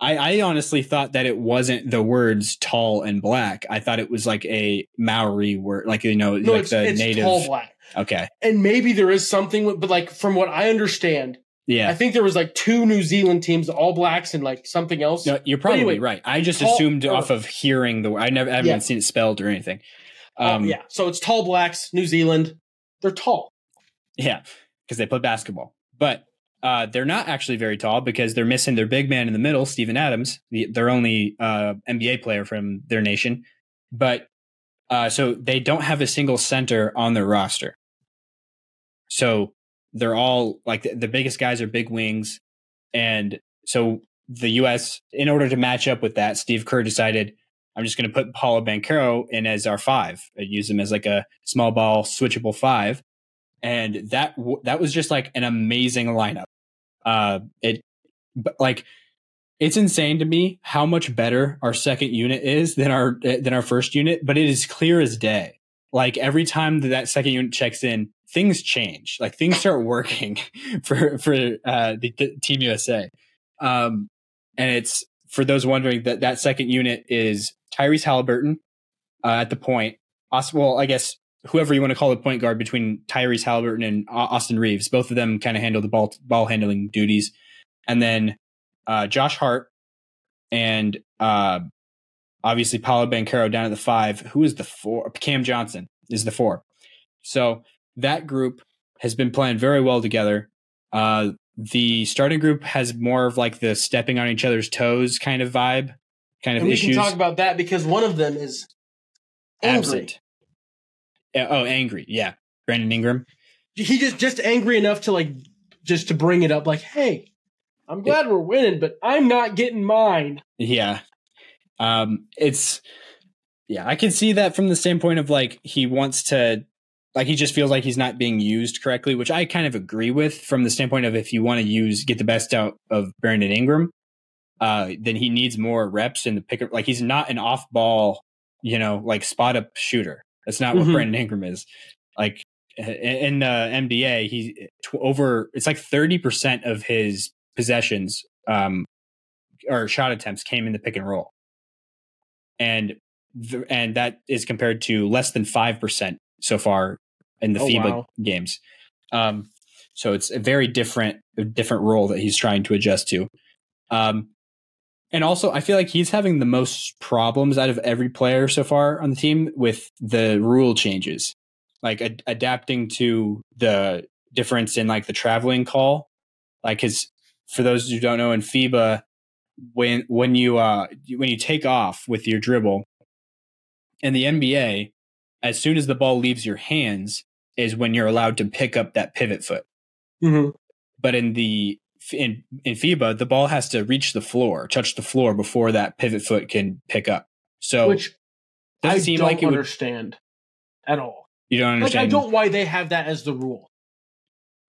I, I honestly thought that it wasn't the words tall and black. I thought it was like a Maori word, like you know, No, like it's, the it's native. tall black. Okay, And maybe there is something, but like from what I understand, yeah. I think there was like two New Zealand teams, all blacks, and like something else. No, you're probably anyway, right. I just tall- assumed off of hearing the word. I never I haven't Yeah. seen it spelled or anything. Oh, Um, yeah, so it's tall blacks, New Zealand. They're tall. Yeah, because they play basketball, but uh, they're not actually very tall because they're missing their big man in the middle, Steven Adams, the, their only uh, NBA player from their nation. But uh, so they don't have a single center on their roster. So they're all like the, the biggest guys are big wings, and so the U.S. in order to match up with that, Steve Kerr decided I'm just going to put Paolo Banchero in as our five. I use him as like a small ball switchable five, and that that was just like an amazing lineup. Uh, it but like it's insane to me how much better our second unit is than our than our first unit, but it is clear as day. Like every time that that second unit checks in, things change. Like things start working for for uh, the, the Team USA. Um, and it's for those wondering that that second unit is Tyrese Halliburton uh, at the point. Well, I guess whoever you want to call the point guard between Tyrese Halliburton and Austin Reaves, both of them kind of handle the ball ball handling duties, and then uh, Josh Hart and uh, obviously Paolo Banchero down at the five. Who is the four? Cam Johnson is the four. So that group has been playing very well together. Uh, the starting group has more of like the stepping on each other's toes kind of vibe, kind of And we issues. can talk about that because one of them is angry. absent. Yeah, Oh, angry. Yeah. Brandon Ingram. He just just angry enough to like just to bring it up, like, hey, I'm glad we're winning, but I'm not getting mine. Yeah. Um, it's, yeah, I can see that from the standpoint of like he wants to like he just feels like he's not being used correctly, which I kind of agree with from the standpoint of if you want to use get the best out of Brandon Ingram, uh, then he needs more reps in the pick. Like he's not an off ball, you know, like spot up shooter. That's not what Mhm. Brandon Ingram is. Like in- the NBA, he tw- over it's like thirty percent of his possessions um, or shot attempts came in the pick and roll, and the, and that is compared to less than five percent so far in the Oh, FIBA wow. games. Um, so it's a very different different role that he's trying to adjust to. Um, and also, I feel like he's having the most problems out of every player so far on the team with the rule changes, like ad- adapting to the difference in like the traveling call. Like, his for those who don't know, in FIBA, when when you uh when you take off with your dribble, in the NBA, as soon as the ball leaves your hands, is when you're allowed to pick up that pivot foot hmm but in the in in FIBA, the ball has to reach the floor, touch the floor before that pivot foot can pick up. So Which does I seem don't like it would, understand at all. you don't Like? I don't why they have that as the rule.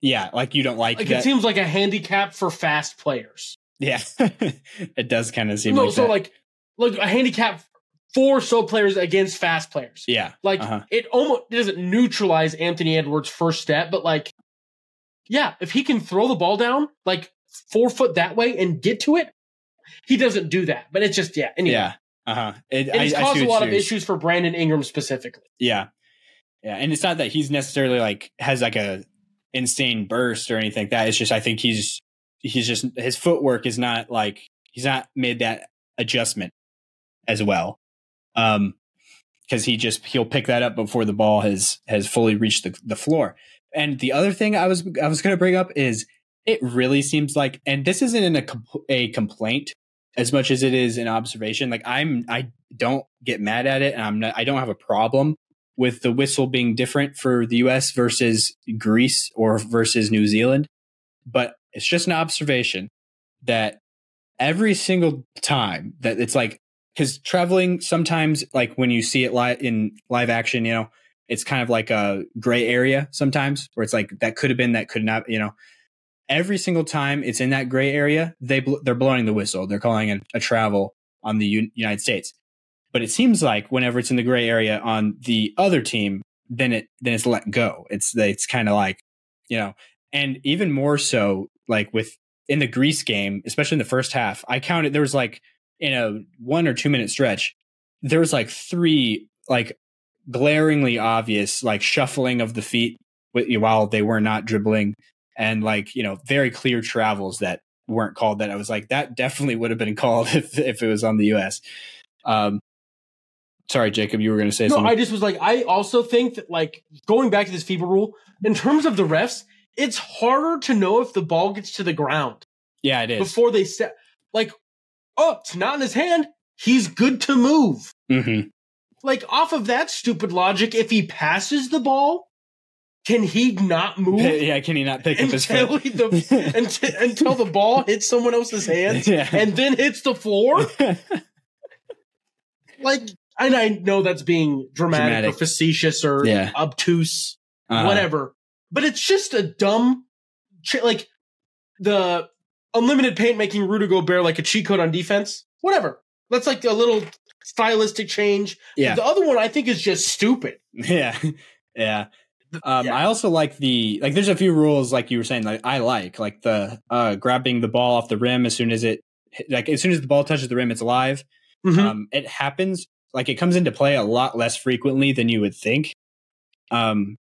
yeah, like you don't like, Like that. it seems like a handicap for fast players. yeah, it does kind of seem no, like so that. like like a handicap for slow players against fast players. yeah, Like uh-huh. it almost doesn't neutralize Anthony Edwards' first step, but like, yeah, if he can throw the ball down like four foot that way and get to it, he doesn't do that. But it's just yeah. Anyway, yeah, uh huh. It, and it's I- I caused see a lot of issues for Brandon Ingram specifically. Yeah. Yeah. And it's not that he's necessarily like has like a insane burst or anything like that. It's just I think he's he's just his footwork is not like he's not made that adjustment as well. Um because he just he'll pick that up before the ball has has fully reached the, the floor. And the other thing I was I was going to bring up is it really seems like and this isn't in a compl- a complaint as much as it is an observation. Like I'm I don't get mad at it and I'm not I don't have a problem with the whistle being different for the US versus Greece or versus New Zealand. But it's just an observation that every single time that it's like because traveling sometimes like when you see it live in live action, you know, it's kind of like a gray area sometimes where it's like that could have been that could not, you know. Every single time it's in that gray area, they bl- they're blowing the whistle. They're calling it a travel on the U- United States. But it seems like whenever it's in the gray area on the other team, then it then it's let go. It's it's kind of like you know, and even more so like with in the Greece game, especially in the first half, I counted there was like in a one or two minute stretch, there was like three like glaringly obvious like shuffling of the feet while they were not dribbling, and like you know very clear travels that weren't called. That I was like that definitely would have been called if if it was on the U.S. Um, sorry, Jacob, you were going to say No, something. I just was like, I also think that like going back to this FIBA rule in terms of the refs, it's harder to know if the ball gets to the ground yeah, it is. before they set. Like, oh, it's not in his hand. He's good to move. hmm Like off of that stupid logic, if he passes the ball, can he not move Yeah, can he not pick up his foot? he, the, until until the ball hits someone else's hands Yeah. and then hits the floor? Like, and I know that's being dramatic, Dramatic. or facetious or Yeah. obtuse, Uh, whatever. But it's just a dumb, like the unlimited paint making Rudy Gobert like a cheat code on defense. Whatever. That's like a little stylistic change. Yeah. The other one I think is just stupid. Yeah. Yeah. Um, Yeah. I also like the like. There's a few rules like you were saying. Like I like like the uh, grabbing the ball off the rim as soon as it like as soon as the ball touches the rim, it's alive. Mhm. Um, it happens like it comes into play a lot less frequently than you would think. Um,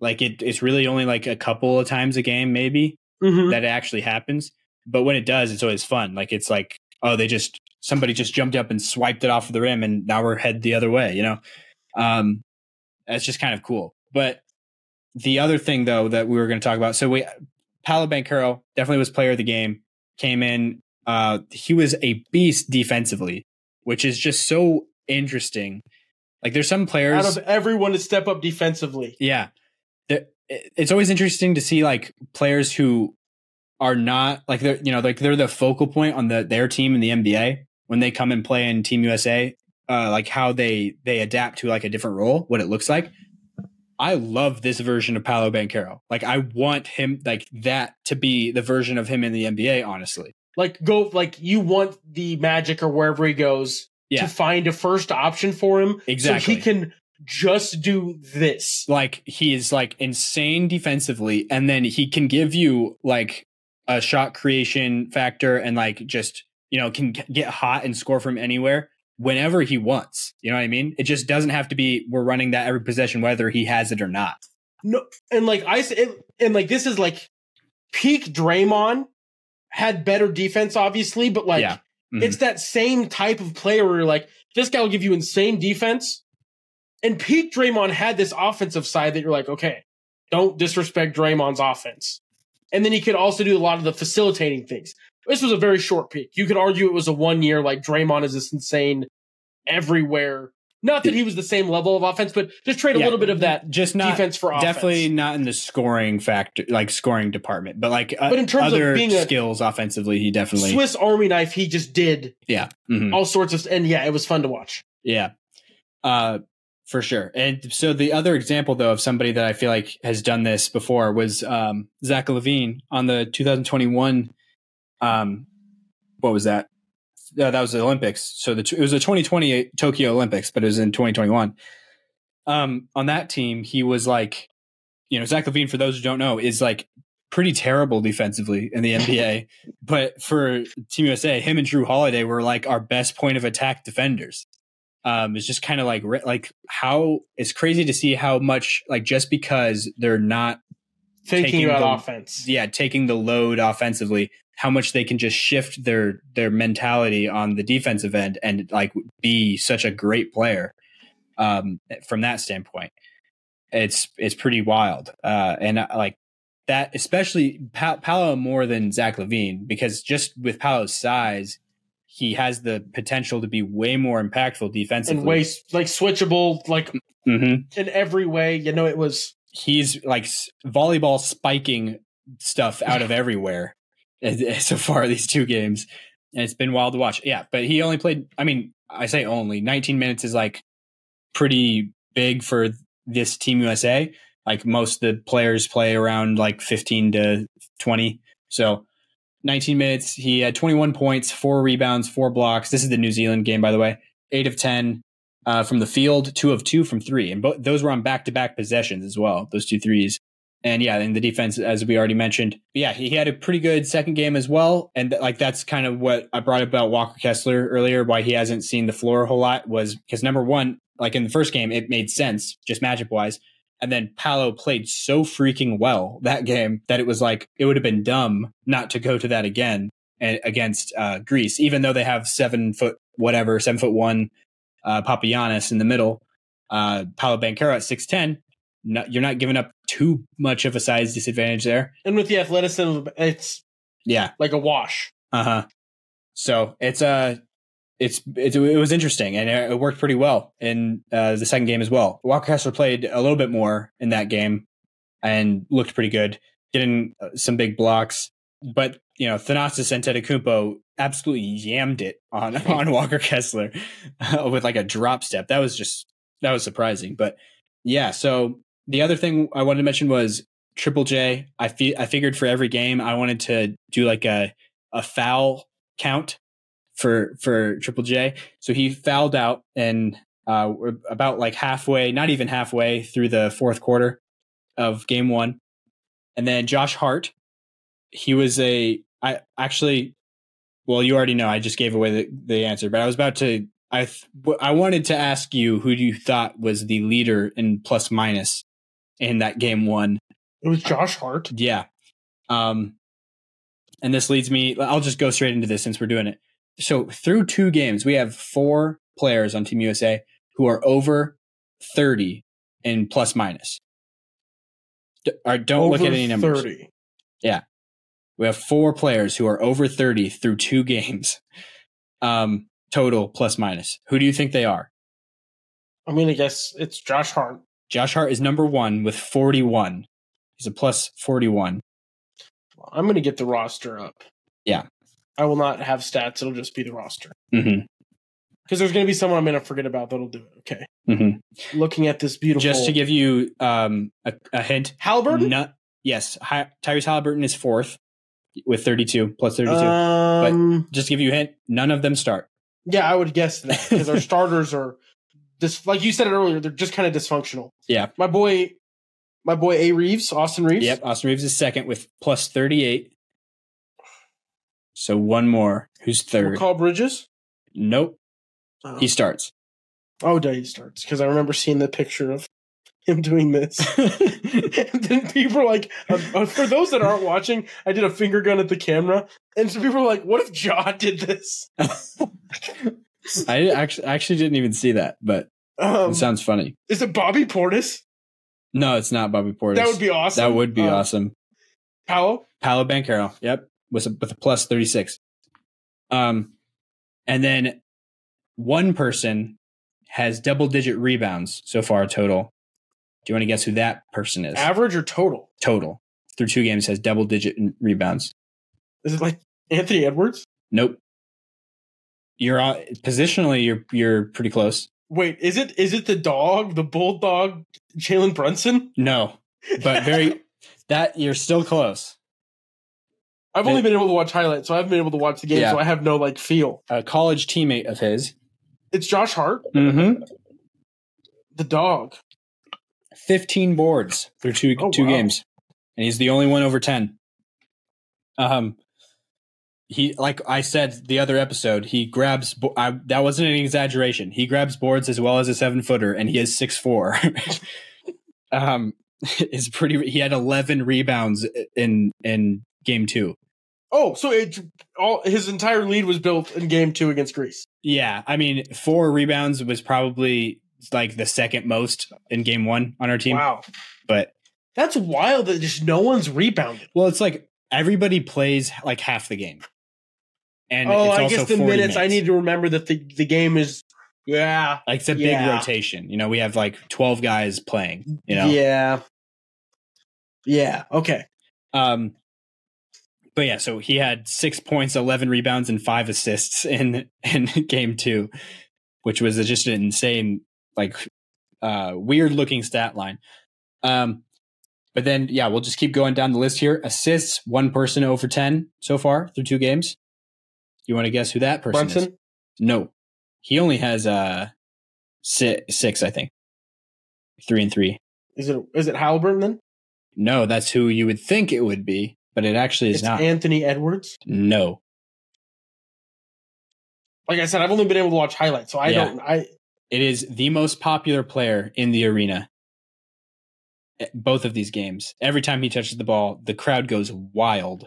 like it, it's really only like a couple of times a game, maybe Mhm. that it actually happens. But when it does, it's always fun. Like it's like, oh, they just somebody just jumped up and swiped it off of the rim, and now we're head the other way. You know, um, that's just kind of cool. But the other thing, though, that we were going to talk about, so we Paolo Banchero definitely was player of the game. Came in, uh, he was a beast defensively, which is just so interesting. Like there's some players Out of everyone to step up defensively. yeah. It's always interesting to see like players who are not like they're you know like they're the focal point on the their team in the NBA when they come and play in Team USA, uh, like how they they adapt to like a different role, what it looks like. I love this version of Paolo Banchero. Like I want him like that to be the version of him in the NBA, honestly. Like go like you want the Magic or wherever he goes Yeah. to find a first option for him, Exactly. So he can just do this. Like he is like insane defensively, and then he can give you like a shot creation factor and like just you know can get hot and score from anywhere whenever he wants. You know what I mean? It just doesn't have to be we're running that every possession whether he has it or not. No, and like I said, and like this is like peak Draymond had better defense, obviously, but like Yeah. Mhm. it's that same type of player where you're like this guy will give you insane defense, and peak Draymond had this offensive side that you're like, okay, don't disrespect Draymond's offense, and then he could also do a lot of the facilitating things. This was a very short peak. You could argue it was a one year like Draymond is this insane everywhere. Not that he was the same level of offense, but just trade a Yeah. little bit of that just not defense for offense. definitely not in the scoring factor like scoring department but like uh, But in terms of other being a- skills offensively he definitely Swiss Army knife. He just did yeah mhm, all sorts of, and yeah, it was fun to watch. yeah uh for sure and so the other example though of somebody that i feel like has done this before was um zach lavine on the 2021 um what was that? Uh, that was the olympics. So the it was the 2020 tokyo olympics but it was in 2021 um on that team he was like you know zach lavine for those who don't know is like pretty terrible defensively in the nba but for team usa him and jrue holiday were like our best point of attack defenders. Um it's just kind of like like how it's crazy to see how much like just because they're not Thinking Taking about the- offense. yeah taking the load offensively how much they can just shift their their mentality on the defensive end and like be such a great player um from that standpoint it's it's pretty wild uh and uh, like that especially pa- Paolo more than Zach LaVine because just with Paolo's size he has the potential to be way more impactful defensively and way like switchable, like Mhm. in every way. You know, it was he's like s- volleyball spiking stuff out of everywhere so far these two games. And it's been wild to watch. Yeah but he only played i mean i say only 19 minutes is like pretty big for this team usa like most of the players play around like 15 to 20 so 19 minutes he had 21 points four rebounds four blocks. This is the new zealand game by the way. 8 of 10 uh, from the field, two of two from three, and both those were on back to back possessions as well. Those two threes, and yeah, in the defense, as we already mentioned, yeah, he had a pretty good second game as well, and th- like that's kind of what I brought about Walker Kessler earlier. Why he hasn't seen the floor a whole lot was because number one, like in the first game, it made sense just matchup wise. And then Paolo played so freaking well that game that it was like it would have been dumb not to go to that again and against uh, Greece, even though they have seven foot whatever, seven foot one uh, Papagiannis in the middle, uh, Paolo Banchero at 6'10. No, you're not giving up too much of a size disadvantage there. and with the athleticism, it's Yeah. like a wash. Uh huh. So it's uh it's, it's it was interesting and it, worked pretty well in uh, the second game as well. Walker Kessler played a little bit more in that game and looked pretty good, getting uh, some big blocks. But you know, Thanasis Antetokounmpo absolutely yammed it on on Walker Kessler uh, with like a drop step. That was just that was surprising. But yeah, so the other thing I wanted to mention was Triple J. I fe- I figured for every game I wanted to do like a a foul count for for Triple J. So he fouled out and uh, about like halfway, not even halfway through the fourth quarter of game one. And then Josh Hart, he was a I actually well, you already know I just gave away the, the answer, but I was about to I th- I wanted to ask you who you thought was the leader in plus minus in that game one. It was Josh Hart. Yeah. Um, and this leads me, I'll just go straight into this since we're doing it. So through two games, we have four players on Team USA who are over 30 in plus minus. D- or don't look at any numbers. 30. Yeah. We have four players who are over 30 through two games, um, total plus minus. Who do you think they are? I mean, I guess it's Josh Hart. Josh Hart is number one with 41. He's a plus 41. I'm going to get the roster up. Yeah. I will not have stats. It'll just be the roster. Mm-hmm. because there's going to be someone I'm going to forget about that'll do it. Okay. Mhm. Looking at this beautiful. Just to give you um, a, a hint, Halliburton. no, yes, Hi, Tyrese Halliburton is fourth with 32 plus 32. Um, Just to give you a hint, none of them start. yeah, I would guess that because our starters are this, like you said it earlier, they're just kind of dysfunctional. Yeah. My boy, my boy A Reaves, Austin Reaves. Yep, Austin Reaves is second with plus 38. So one more. Who's third? Call Bridges. Nope, Oh, he starts. oh, day he starts because I remember seeing the picture of him doing this. and then people are like, uh, uh, for those that aren't watching, I did a finger gun at the camera, and so people are like, "What if John did this?" I actually actually didn't even see that, but Um, it sounds funny. is it Bobby Portis? No, it's not Bobby Portis. That would be awesome. That would be Uh, awesome. Paolo. Paolo Banchero. Yep, with a, with a plus thirty six. Um, and then one person has double digit rebounds so far total. Do you want to guess who that person is? Average or total? total through two games has double digit rebounds. Is it like Anthony Edwards? Nope. You're on, positionally. You're you're pretty close. Wait, is it is it the dog, the bulldog, Jalen Brunson? No, but very that you're still close. I've only been able to watch highlights, so I haven't been able to watch the game, Yeah. so I have no like feel. A college teammate of his. It's Josh Hart, Mm-hmm. the dog. 15 boards through two Oh, two wow. games, and he's the only one over 10. Um, he like I said the other episode, he grabs. bo- I, that wasn't an exaggeration. He grabs boards as well as a seven footer, and he is six four. um, is pretty. He had 11 rebounds in in game two. Oh, so it all his entire lead was built in game two against Greece. Yeah, I mean, four rebounds was probably like the second most in game one on our team. Wow, But that's wild that just no one's rebounded. well, it's like everybody plays like half the game, and oh, I guess the 40 minutes, I need to remember that the the game is. Yeah, like it's a big rotation. You know, we have like twelve guys playing. You know, Yeah. Yeah. Okay. um, but yeah, so he had six points, eleven rebounds, and five assists in in game two, which was just an insane, like, uh, weird looking stat line. Um, but then yeah, we'll just keep going down the list here. Assists, one person over ten so far through two games. You want to guess who that person is? No, he only has uh six, six, I think. Three and three. Is it is it Halliburton then? No, that's who you would think it would be, but it actually is It's not. Anthony Edwards. no, Like I said, I've only been able to watch highlights, so I Yeah. don't. I it is the most popular player in the arena. Both of these games. Every time he touches the ball, the crowd goes wild.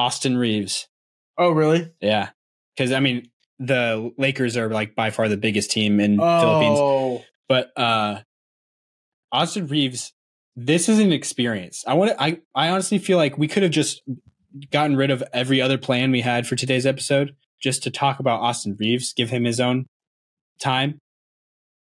Austin Reaves. oh really? Yeah. Because, I mean, the Lakers are like by far the biggest team in Philippines. Oh, But uh Austin Reaves, this is an experience. I want to I I honestly feel like we could have just gotten rid of every other plan we had for today's episode just to talk about Austin Reaves, give him his own time.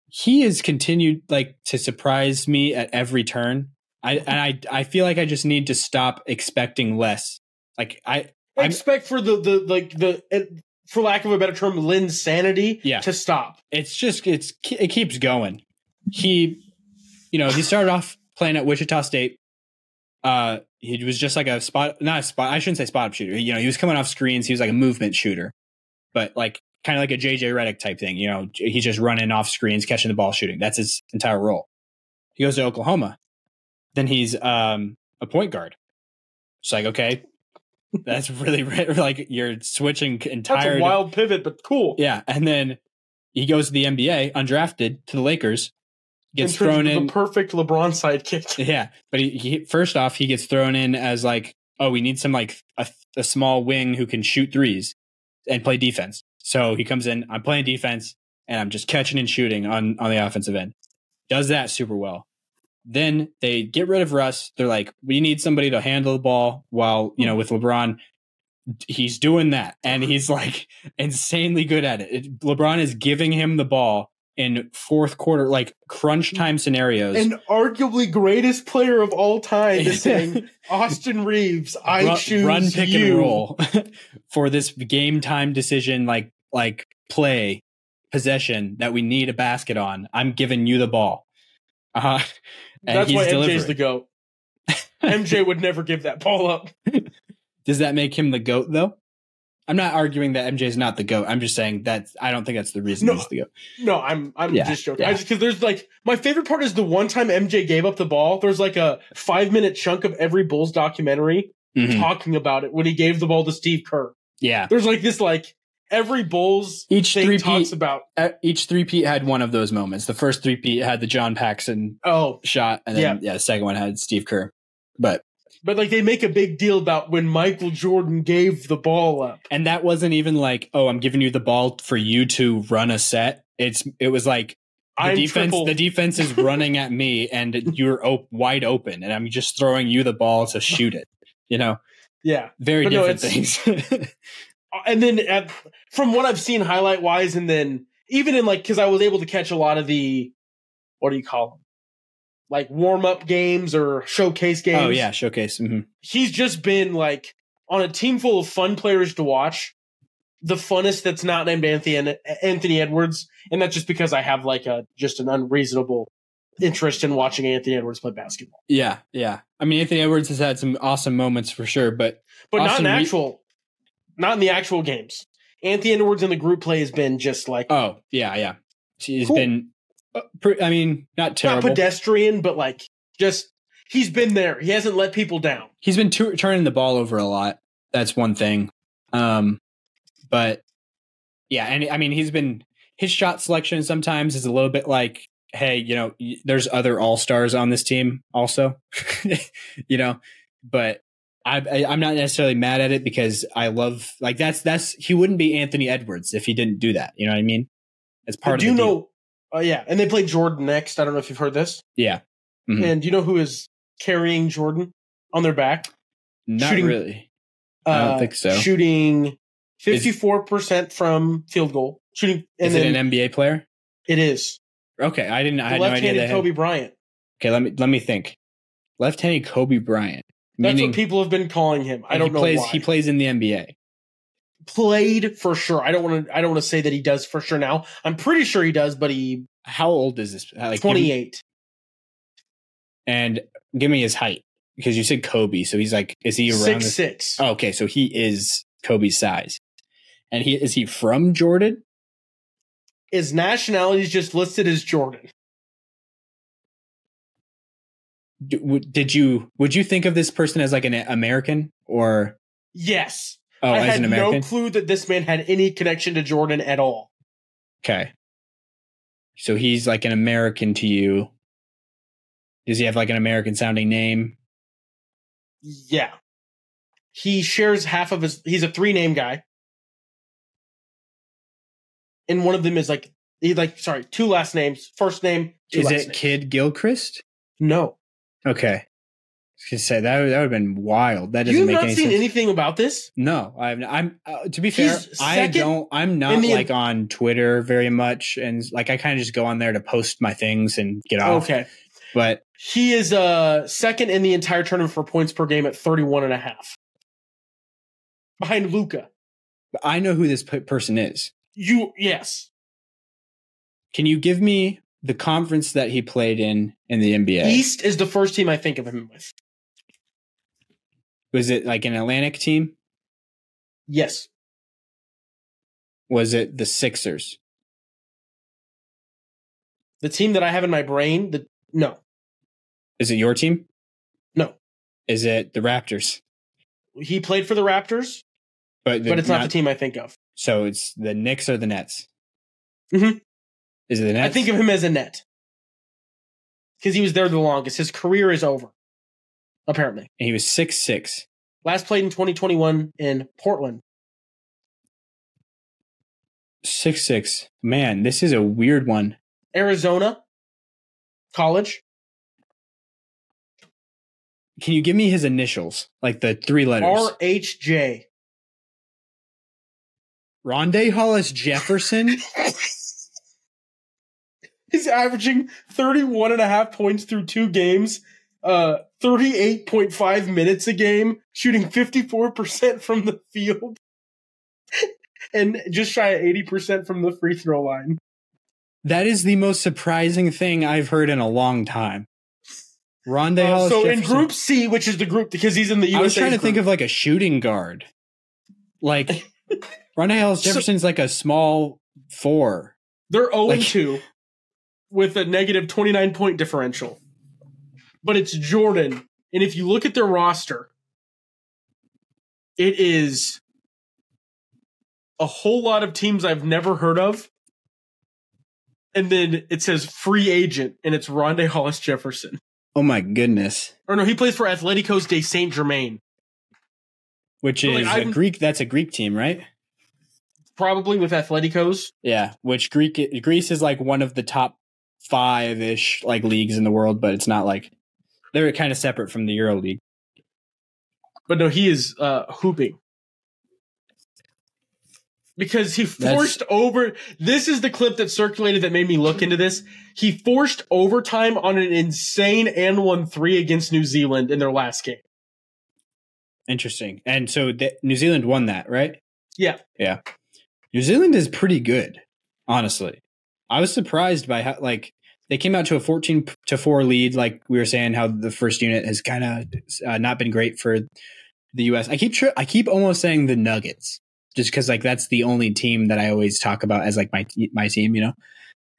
He has continued like to surprise me at every turn. I and I I feel like I just need to stop expecting less. Like I I expect for the the like the it, for lack of a better term, Linsanity Yeah. to stop. it's just it's it keeps going. He, you know, he started off playing at Wichita State. Uh, he was just like a spot, not a spot. I shouldn't say spot up shooter. You know, he was coming off screens. He was like a movement shooter, but like kind of like a JJ Redick type thing. You know, he's just running off screens, catching the ball, shooting. That's his entire role. He goes to Oklahoma. Then he's um a point guard. It's like okay, that's really like you're switching entire That's a wild pivot, but cool. yeah, and then he goes to the NBA, undrafted to the Lakers, gets In thrown in. the perfect LeBron sidekick. yeah, but he, he first off he gets thrown in as like, oh, we need some like a, a small wing who can shoot threes and play defense. So he comes in. I'm playing defense and I'm just catching and shooting on on the offensive end. Does that super well. Then they get rid of Russ. They're like, we need somebody to handle the ball while you know with LeBron. He's doing that, and he's like insanely good at it. it. LeBron is giving him the ball in fourth quarter, like crunch time scenarios. And arguably greatest player of all time is saying, Austin Reaves, I run, choose run pick you. and roll for this game time decision, like like play possession that we need a basket on, I'm giving you the ball. Uh, and That's he's why MJ's delivering. the goat. MJ would never give that ball up. Does that make him the goat though? I'm not arguing that MJ is not the goat. I'm just saying that I don't think that's the reason No. he's the goat. No, I'm I'm Yeah, just joking. yeah. I just because there's like my favorite part is the one time MJ gave up the ball. There's like a five minute chunk of every Bulls documentary Mhm. talking about it when he gave the ball to Steve Kerr. Yeah. There's like this like every Bulls Each thing three-peat- talks about. Each three peat had one of those moments. The first three peat had the John Paxson Oh, shot, and then yeah. the second one had Steve Kerr. But but like they make a big deal about when Michael Jordan gave the ball up. and that wasn't even like, oh, I'm giving you the ball for you to run a set. It's it was like the I'm defense triple. the defense is running at me and you're op- wide open and I'm just throwing you the ball to shoot it. You know, yeah, very But no, different things. and then at, from what I've seen highlight wise, and then even in like because I was able to catch a lot of the what do you call them, like warm up games or showcase games. oh yeah, showcase. hmm he's just been like on a team full of fun players to watch. The funnest that's not named Anthony Anthony Edwards, and that's just because I have like a just an unreasonable interest in watching Anthony Edwards play basketball, Yeah, yeah. I mean, Anthony Edwards has had some awesome moments for sure, but but not in actual, not in the actual games. Anthony Edwards in the group play has been just like oh yeah, yeah. He's Cool. been. Uh, I mean, not not pedestrian, but like just he's been there. He hasn't let people down. he's been tu- turning the ball over a lot. That's one thing. Um, but yeah, and I mean, he's been his shot selection sometimes is a little bit like, hey, you know, there's other all stars on this team also, you know, but. I, I, I'm not necessarily mad at it because I love like that's that's he wouldn't be Anthony Edwards if he didn't do that. You know what I mean? As part But of do you deal. know? Oh yeah, and they play Jordan next. I don't know if you've heard this. Yeah, Mhm. And do you know who is carrying Jordan on their back? not shooting- really. I don't Uh, think so. Shooting fifty four percent from field goal. Shooting, and Is then it an NBA player? it is Okay, I didn't. I the had no idea. left-handed had, Kobe Bryant. Okay, let me let me think. Left-handed Kobe Bryant. That's what people have been calling him. I don't know plays, why. He plays in the NBA. played for sure. I don't want to. I don't want to say that he does for sure now. I'm pretty sure he does, but he How old is this? Like give me- twenty eight. And give me his height because you said Kobe, so he's like, is he around? Six this- six. Oh, okay, so he is Kobe's size, and he is he from Jordan? His nationality is just listed as Jordan. Did you would you think of this person as like an American or Yes, oh I as had an American? no clue that this man had any connection to Jordan at all. Okay. So he's like an American to you. Does he have like an American sounding name? Yeah, he shares half of his. He's a three name guy, and one of them is like he like sorry two last names. First name. Two Is it. Kidd-Gilchrist? No, Okay. I was gonna say that would, that would have been wild. That doesn't you've make not any seen sense. anything about this. no, I've, I'm uh, to be fair, He's I don't. I'm not the- like on Twitter very much, and like I kind of just go on there to post my things and get off. Okay. But He is uh second in the entire tournament for points per game at 31 and a half. Behind Luka. but I know who this p- person is. You yes. Can you give me the conference that he played in in the NBA? East is the first team I think of him with. Was it like an Atlantic team? Yes. Was it the Sixers? The team that I have in my brain, the no. Is it your team? No. Is it the Raptors? He played for the Raptors, But, but it's not, the team I think of. So it's the Knicks or the Nets? Mhm. Is it the Nets? I think of him as a net. Because he was there the longest. His career is over. Apparently. And he was six six. Last played in 2021 in Portland. Six six. Man, this is a weird one. Arizona College. Can you give me his initials? Like the three letters. RHJ. Rondae Hollis Jefferson? He's averaging 31 and a half points through two games, uh, 38.5 minutes a game, shooting 54% from the field. and just shy of 80% from the free throw line. That is the most surprising thing I've heard in a long time. Rondae Uh, Hollis so in Group C, which is the group because he's in the USA. I was trying to think of like a shooting guard. Like Rondae Hollis So- Jefferson's like a small four. They're 0 Like- 2 with a negative 29 point differential. But it's Jordan. And if you look at their roster, it is a whole lot of teams I've never heard of. And then it says free agent, and it's Rondae Hollis Jefferson. Oh my goodness. Or no, he plays for Atleticos de San Germán. Which So, like, is a Greek that's a Greek team, right? Probably with Atleticos. Yeah. Which Greek Greece is like one of the top five ish like leagues in the world, but it's not like they're kind of separate from the Euro League. But no, he is uh hooping. Because he That's- forced over this is the clip that circulated that made me look into this. He forced overtime on an insane and one three against New Zealand in their last game. Interesting. And so the, New Zealand won that, right? Yeah. Yeah. New Zealand is pretty good, honestly. I was surprised by how like they came out to a 14 to 4 lead like we were saying how the first unit has kind of uh, not been great for the US. I keep I keep almost saying the Nuggets just cuz like that's the only team that I always talk about as like my my team, you know.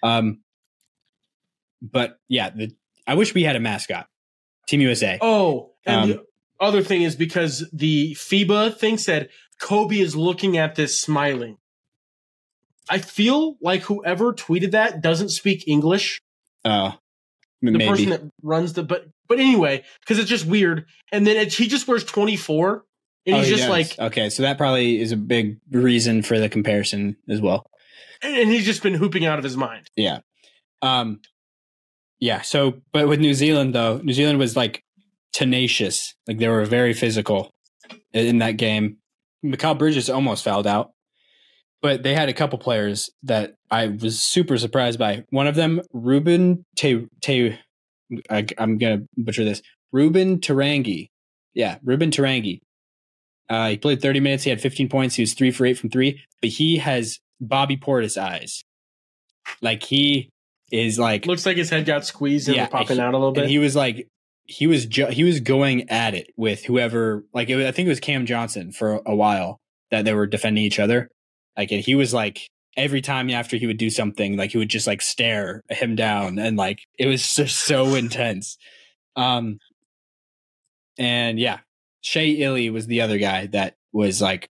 Um but yeah, the I wish we had a mascot. Team USA. Oh, and Um, the other thing is because the FIBA thing said Kobe is looking at this smiling. I feel like whoever tweeted that doesn't speak English. Oh. the maybe. person that runs the but but anyway because it's just weird and then it, he just wears 24 and Oh, he's he just does. like okay, so that probably is a big reason for the comparison as well. and he's just been hooping out of his mind Yeah. Um yeah, so but with New Zealand though, New Zealand was like tenacious. Like they were very physical in in that game. Mikal Bridges almost fouled out. But they had a couple players that I was super surprised by. One of them, Ruben Te, Te I, I'm gonna butcher this. Reuben Te Rangi. Yeah, Reuben Te Rangi. Uh, he played 30 minutes. He had 15 points. He was three for eight from three. But he has Bobby Portis eyes. Like he is like looks like his head got squeezed and Yeah, was popping he- out a little bit and he was like he was ju- he was going at it with whoever like it was, I think it was Cam Johnson for a while that they were defending each other. Like and he was like every time after he would do something like he would just like stare him down and like it was just so intense. Um and yeah, Shea Ili was the other guy that was like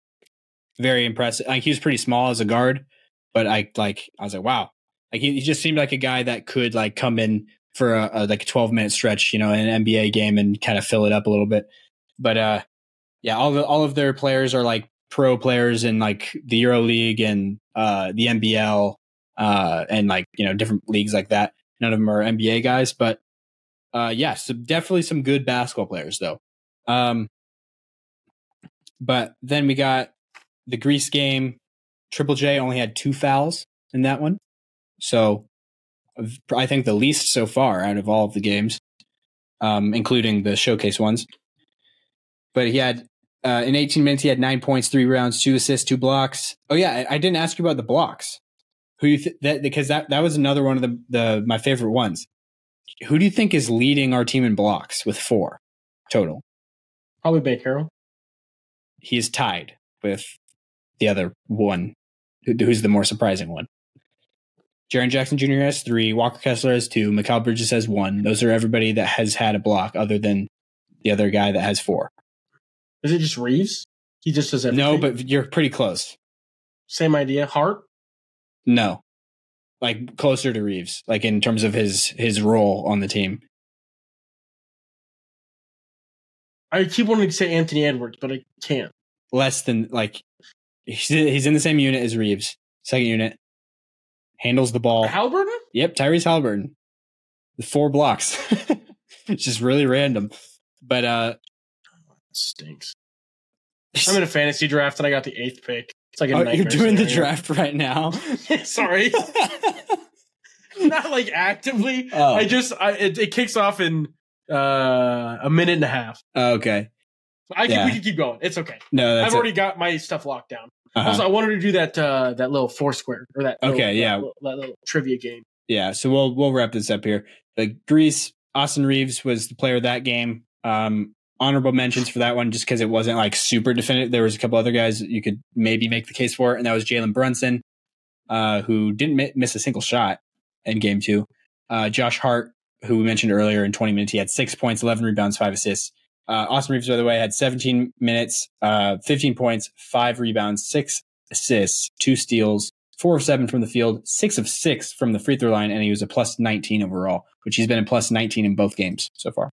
very impressive. Like he was pretty small as a guard, but I like I was like wow. Like he, he just seemed like a guy that could like come in for a, a like 12 minute stretch, you know, in an NBA game and kind of fill it up a little bit. But uh yeah, all the all of their players are like pro players in like the Euro League and uh the NBL uh and like, you know, different leagues like that. None of them are NBA guys, but uh yeah, so definitely some good basketball players though. Um but then we got the Greece game. Triple J only had two fouls in that one. So I think the least so far out of all of the games, um, including the showcase ones. But he had uh, in 18 minutes, he had nine points, three rounds, two assists, two blocks. Oh yeah, I, I didn't ask you about the blocks. Who you th- that because that that was another one of the the my favorite ones. Who do you think is leading our team in blocks with four total? probably Banchero He is tied with the other one, who, who's the more surprising one. Jaren Jackson Jr. has three. Walker Kessler has two. Mikal Bridges has one. Those are everybody that has had a block, other than the other guy that has four. Is it just Reaves he just does everything No, but you're pretty close. same idea Hart No, like closer to Reaves, like in terms of his his role on the team. I keep wanting to say Anthony Edwards but I can't Less than like he's he's in the same unit as Reaves, second unit. Handles the ball. Halliburton Yep, Tyrese Halliburton. The four blocks. it's just really random. But uh stinks I'm in a fantasy draft and I got the eighth pick it's like a oh, you're doing the draft right now. sorry not like actively Oh. I just I, it, it kicks off in uh a minute and a half okay. I can, Yeah. we can keep going. It's okay. No, that's I've it. already got my stuff locked down. Uh-huh. Also, I wanted to do that uh, that little Foursquare or that. Okay, little, yeah. that little, that little trivia game. Yeah, so we'll we'll wrap this up here. The Greece, Austin Reaves was the player of that game. Um, honorable mentions for that one just because it wasn't like super definitive. There was a couple other guys you could maybe make the case for, and that was Jalen Brunson, uh, who didn't mi- miss a single shot in game two. Uh, Josh Hart, who we mentioned earlier in 20 minutes, he had six points, 11 rebounds, five assists. Uh, Austin Reaves, by the way, had 17 minutes, uh, 15 points, five rebounds, six assists, two steals, four of seven from the field, six of six from the free throw line, and he was a plus 19 overall, which he's been a plus 19 in both games so far.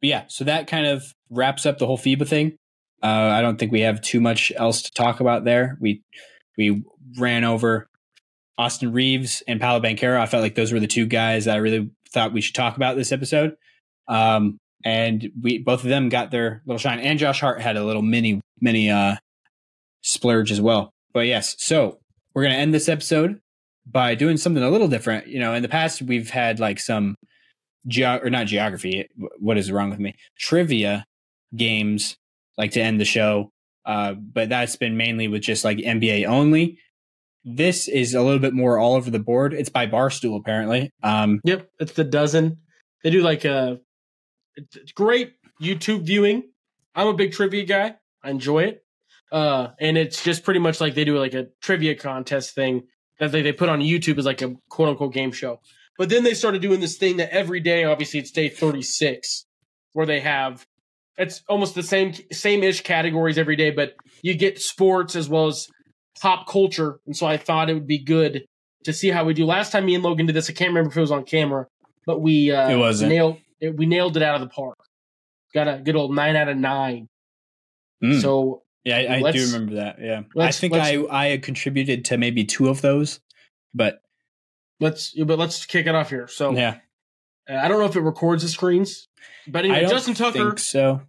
But yeah, so that kind of wraps up the whole FIBA thing. Uh, I don't think we have too much else to talk about there. We we ran over Austin Reaves and Paolo Banchero. I felt like those were the two guys that I really thought we should talk about this episode. Um, and we both of them got their little shine. And Josh Hart had a little mini mini uh, splurge as well. But yes, so we're gonna end this episode by doing something a little different. You know, in the past we've had like some geo or not geography. What is wrong with me? Trivia games like to end the show. Uh, but that's been mainly with just like NBA only. This is a little bit more all over the board. It's by Barstool apparently. Um, Yep, it's the dozen. They do like a it's it's great YouTube viewing. I'm a big trivia guy. I enjoy it. Uh, and it's just pretty much like they do like a trivia contest thing that they, they put on YouTube as like a quote unquote game show. But then they started doing this thing that every day, obviously it's day 36, where they have it's almost the same same ish categories every day, but you get sports as well as pop culture. And so I thought it would be good to see how we do. Last time me and Logan did this, I can't remember if it was on camera, but we uh, It wasn't. nailed it, we nailed it out of the park. Got a good old nine out of nine. mm. So yeah, I, I do remember that. Yeah, I think I I contributed to maybe two of those, but let's but let's kick it off here. So yeah, uh, I don't know if it records the screens, but I anyway, don't Justin Tucker think so.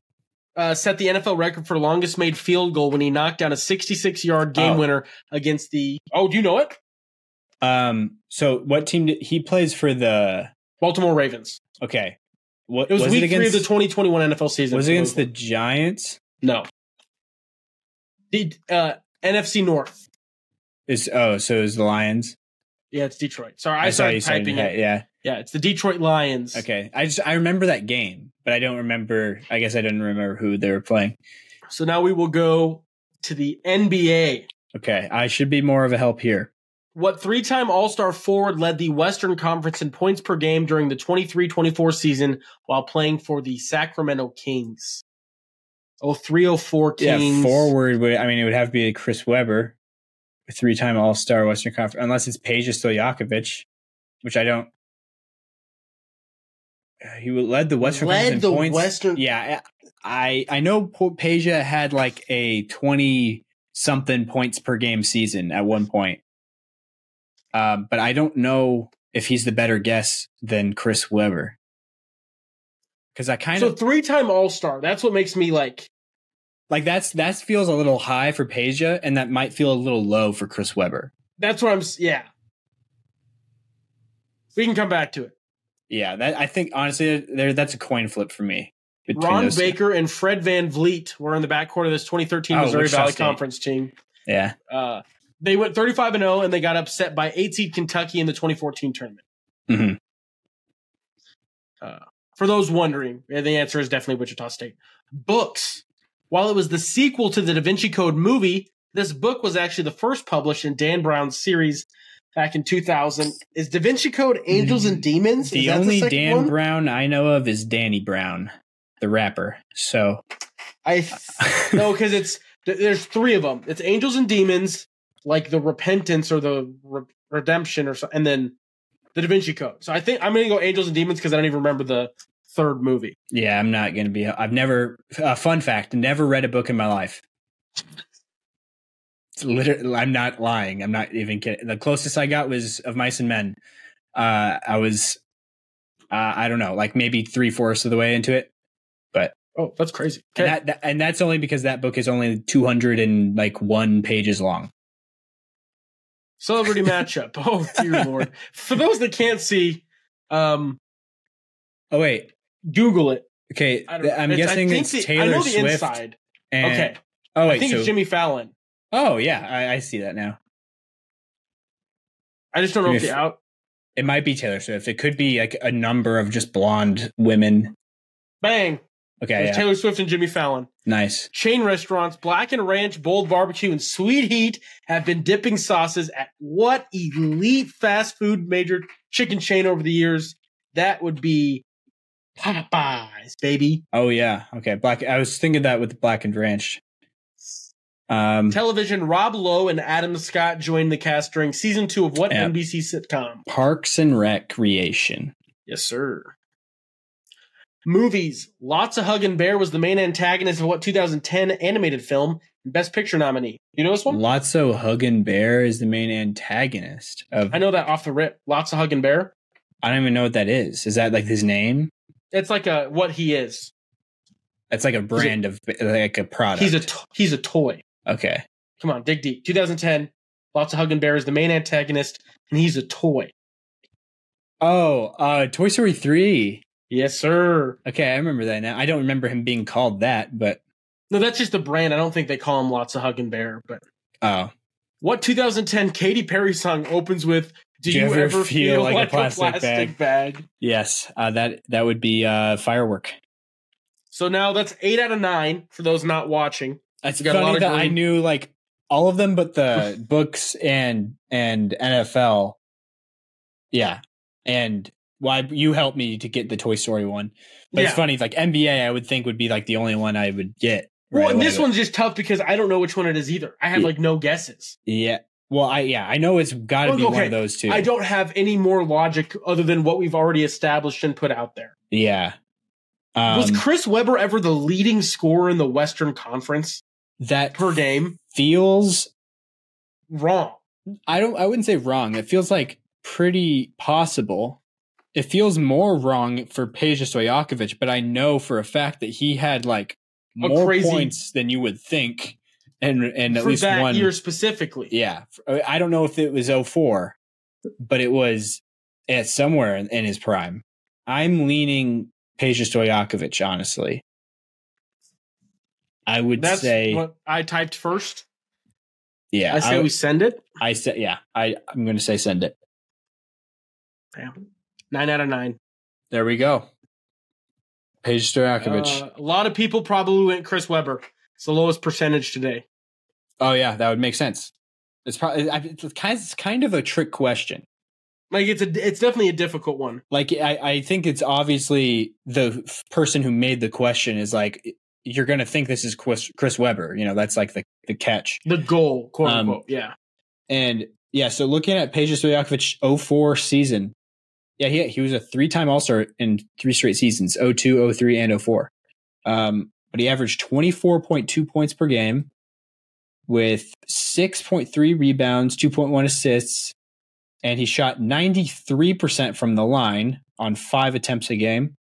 uh, set the NFL record for longest made field goal when he knocked down a 66 yard game Oh. winner against the. Oh, do you know it? Um, so what team did he plays for the? Baltimore Ravens. Okay, what It was, was week it against? three of the 2021 NFL season. was it against the Giants? No. The uh, NFC North. Is oh, so it was the Lions. Yeah, it's Detroit. Sorry, I, I started typing it. Yeah. Yeah, it's the Detroit Lions. Okay. I just I remember that game, but I don't remember. I guess I didn't remember who they were playing. So now we will go to the NBA. Okay, I should be more of a help here. What three time All Star forward led the Western Conference in points per game during the 23 24 season while playing for the Sacramento Kings? Oh, 304 Kings. Yeah, forward. Would, I mean, it would have to be Chris Webber, a three-time All-Star Western Conference, unless it's Peja Stojakovic, which I don't. Uh, He led the Western Led Conference in the points. Western- Yeah, I I know Peja had like a twenty something points per game season at one point, um, but I don't know if he's the better guess than Chris Webber. Because I kind of So three time All Star. That's what makes me like. Like that's that feels a little high for Peja, and that might feel a little low for Chris Webber. That's what I'm. Yeah. We can come back to it. Yeah, that I think honestly, there that's a coin flip for me. Ron those two. Baker and Fred VanVleet were in the backcourt of this 2013 Oh, Missouri Valley. Conference team. Yeah, Uh, they went 35 and 0, and they got upset by eight seed Kentucky in the 2014 tournament. Mhm. Uh, for those wondering, the answer is definitely Wichita State. Books. While it was the sequel to the Da Vinci Code movie, this book was actually the first published in Dan Brown's series back in 2000. Is Da Vinci Code Angels and Demons? Is the only second Dan one? Brown I know of is Danny Brown, the rapper. So I th- no, because it's there's three of them. It's Angels and Demons, like the Repentance or the Re- Redemption or so, and then the Da Vinci Code. So I think I'm gonna go Angels and Demons because I don't even remember the third movie. yeah, I'm not gonna be. I've never. Uh, fun fact: never read a book in my life. It's literally, I'm not lying. I'm not even kidding. The closest I got was of Mice and Men. Uh, I was, uh, I don't know, like maybe three fourths of the way into it. But oh, that's crazy. And, that, that, and that's only because that book is only 200 and like one pages long. Celebrity matchup. Oh dear lord. For those that can't see, um, Oh wait, Google it. okay. I'm it's- guessing it's the- Taylor I know the Swift. inside. And, okay. Oh wait, I think so it's Jimmy Fallon. Oh yeah, I, I see that now. I just don't know if If- the out. It might be Taylor Swift. It could be like a number of just blonde women. Bang! Okay, yeah. Taylor Swift and Jimmy Fallon. nice. Chain restaurants, Blackened Ranch, Bold Barbecue, and Sweet Heat have been dipping sauces at what elite fast food major chicken chain over the years? That would be Popeyes, baby. Oh yeah. Okay. Black. I was thinking that with Blackened Ranch. Um, Television, Rob Lowe and Adam Scott joined the cast during season two of what Yeah. NBC sitcom? Parks and Recreation. Yes, sir. Movies. Lotso Huggin Bear was the main antagonist of what 2010 animated film and Best Picture nominee. You know this one? Lotso Huggin Bear is the main antagonist of. I know that off the rip. Lotso Huggin Bear. I don't even know what that is. Is that like his name? It's like a what he is. It's like a brand of like a product. He's a to- he's a toy. okay. Come on, dig deep. 2010. Lotso Huggin Bear is the main antagonist, and he's a toy. Oh, uh, Toy Story three. Yes, sir. Okay, I remember that now. I don't remember him being called that, but No, that's just the brand. I don't think they call him Lotso Huggin Bear. But oh, what 2010 Katy Perry song opens with? Do you, ever, feel, like, a plastic, bag? yes, uh, that that would be uh, firework. So now that's eight out of nine for those not watching. A lot funny of that I knew like all of them, but the books and and NFL. Yeah, and why you helped me to get the Toy Story one, but it's funny like NBA. I would think would be like the only one I would get. Well, right and this one's just tough because I don't know which one it is either. I have Yeah. like no guesses. yeah. Well, I yeah I know it's got to Well, be one okay, of those two. I don't have any more logic other than what we've already established and put out there. Yeah. Um, Was Chris Webber ever the leading scorer in the Western Conference that per game? feels Wrong. I don't I wouldn't say wrong. It feels like pretty possible. It feels more wrong for Peja Stojakovic, but I know for a fact that he had like more crazy- points than you would think, and and at for least that one. year specifically. yeah, I don't know if it was 04, but it was at somewhere in, in his prime. I'm leaning Peja Stojakovic, honestly. I would That's say, what I typed first. yeah. I say I, we send it. I said, yeah. I I'm going to say send it. Damn. Nine out of nine. There we go. Peja Stojakovic. Uh, a lot of people probably went Chris Webber. It's the lowest percentage today. oh yeah, that would make sense. It's probably it's kind it's kind of a trick question. Like it's a, it's definitely a difficult one. Like I, I think it's obviously the f- person who made the question is like you're going to think this is Chris, Chris Webber. You know that's like the the catch. The goal, quote Um, unquote. Yeah. And yeah, so looking at Peja Stojakovic 04 season, yeah, he he was a three time All Star in three straight seasons 02, 03, and 04. Um, but he averaged 24.2 points per game with 6.3 rebounds, 2.1 assists, and he shot 93% from the line on five attempts a game.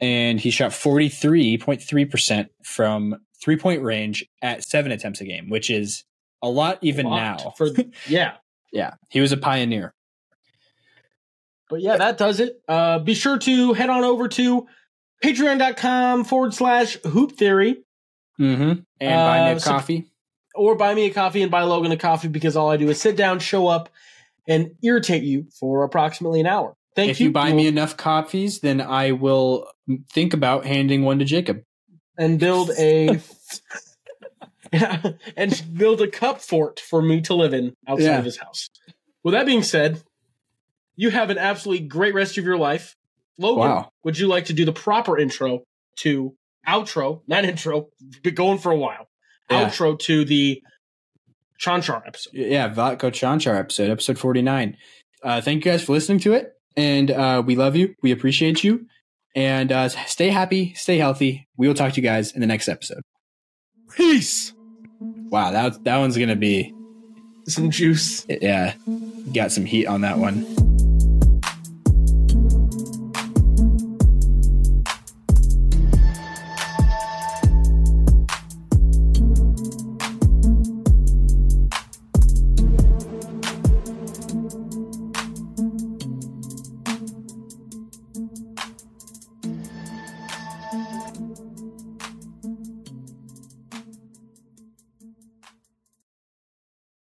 And he shot 43.3% from three point range at seven attempts a game, which is a lot even Lot now. For yeah. Yeah, he was a pioneer. But yeah, that does it. Uh, be sure to head on over to patreon.com forward slash hoop theory Mm-hmm. And buy me Uh, a so- coffee. or buy me a coffee and buy Logan a coffee because all I do is sit down, show up, and irritate you for approximately an hour. Thank if you. If you buy me enough coffees, then I will think about handing one to Jacob. and build a and build a cup fort for me to live in outside Yeah. of his house. With that being said, you have an absolutely great rest of your life. Logan, Wow. would you like to do the proper intro to outro, not intro, been going for a while. Yeah. Outro to the Cancar episode. Yeah, Vlatko Cancar episode, episode 49. Uh, thank you guys for listening to it. And uh, we love you. We appreciate you. And uh, stay happy, stay healthy. We will talk to you guys in the next episode. Peace. Wow, that, that one's going to be, Some juice. yeah, got some heat on that one.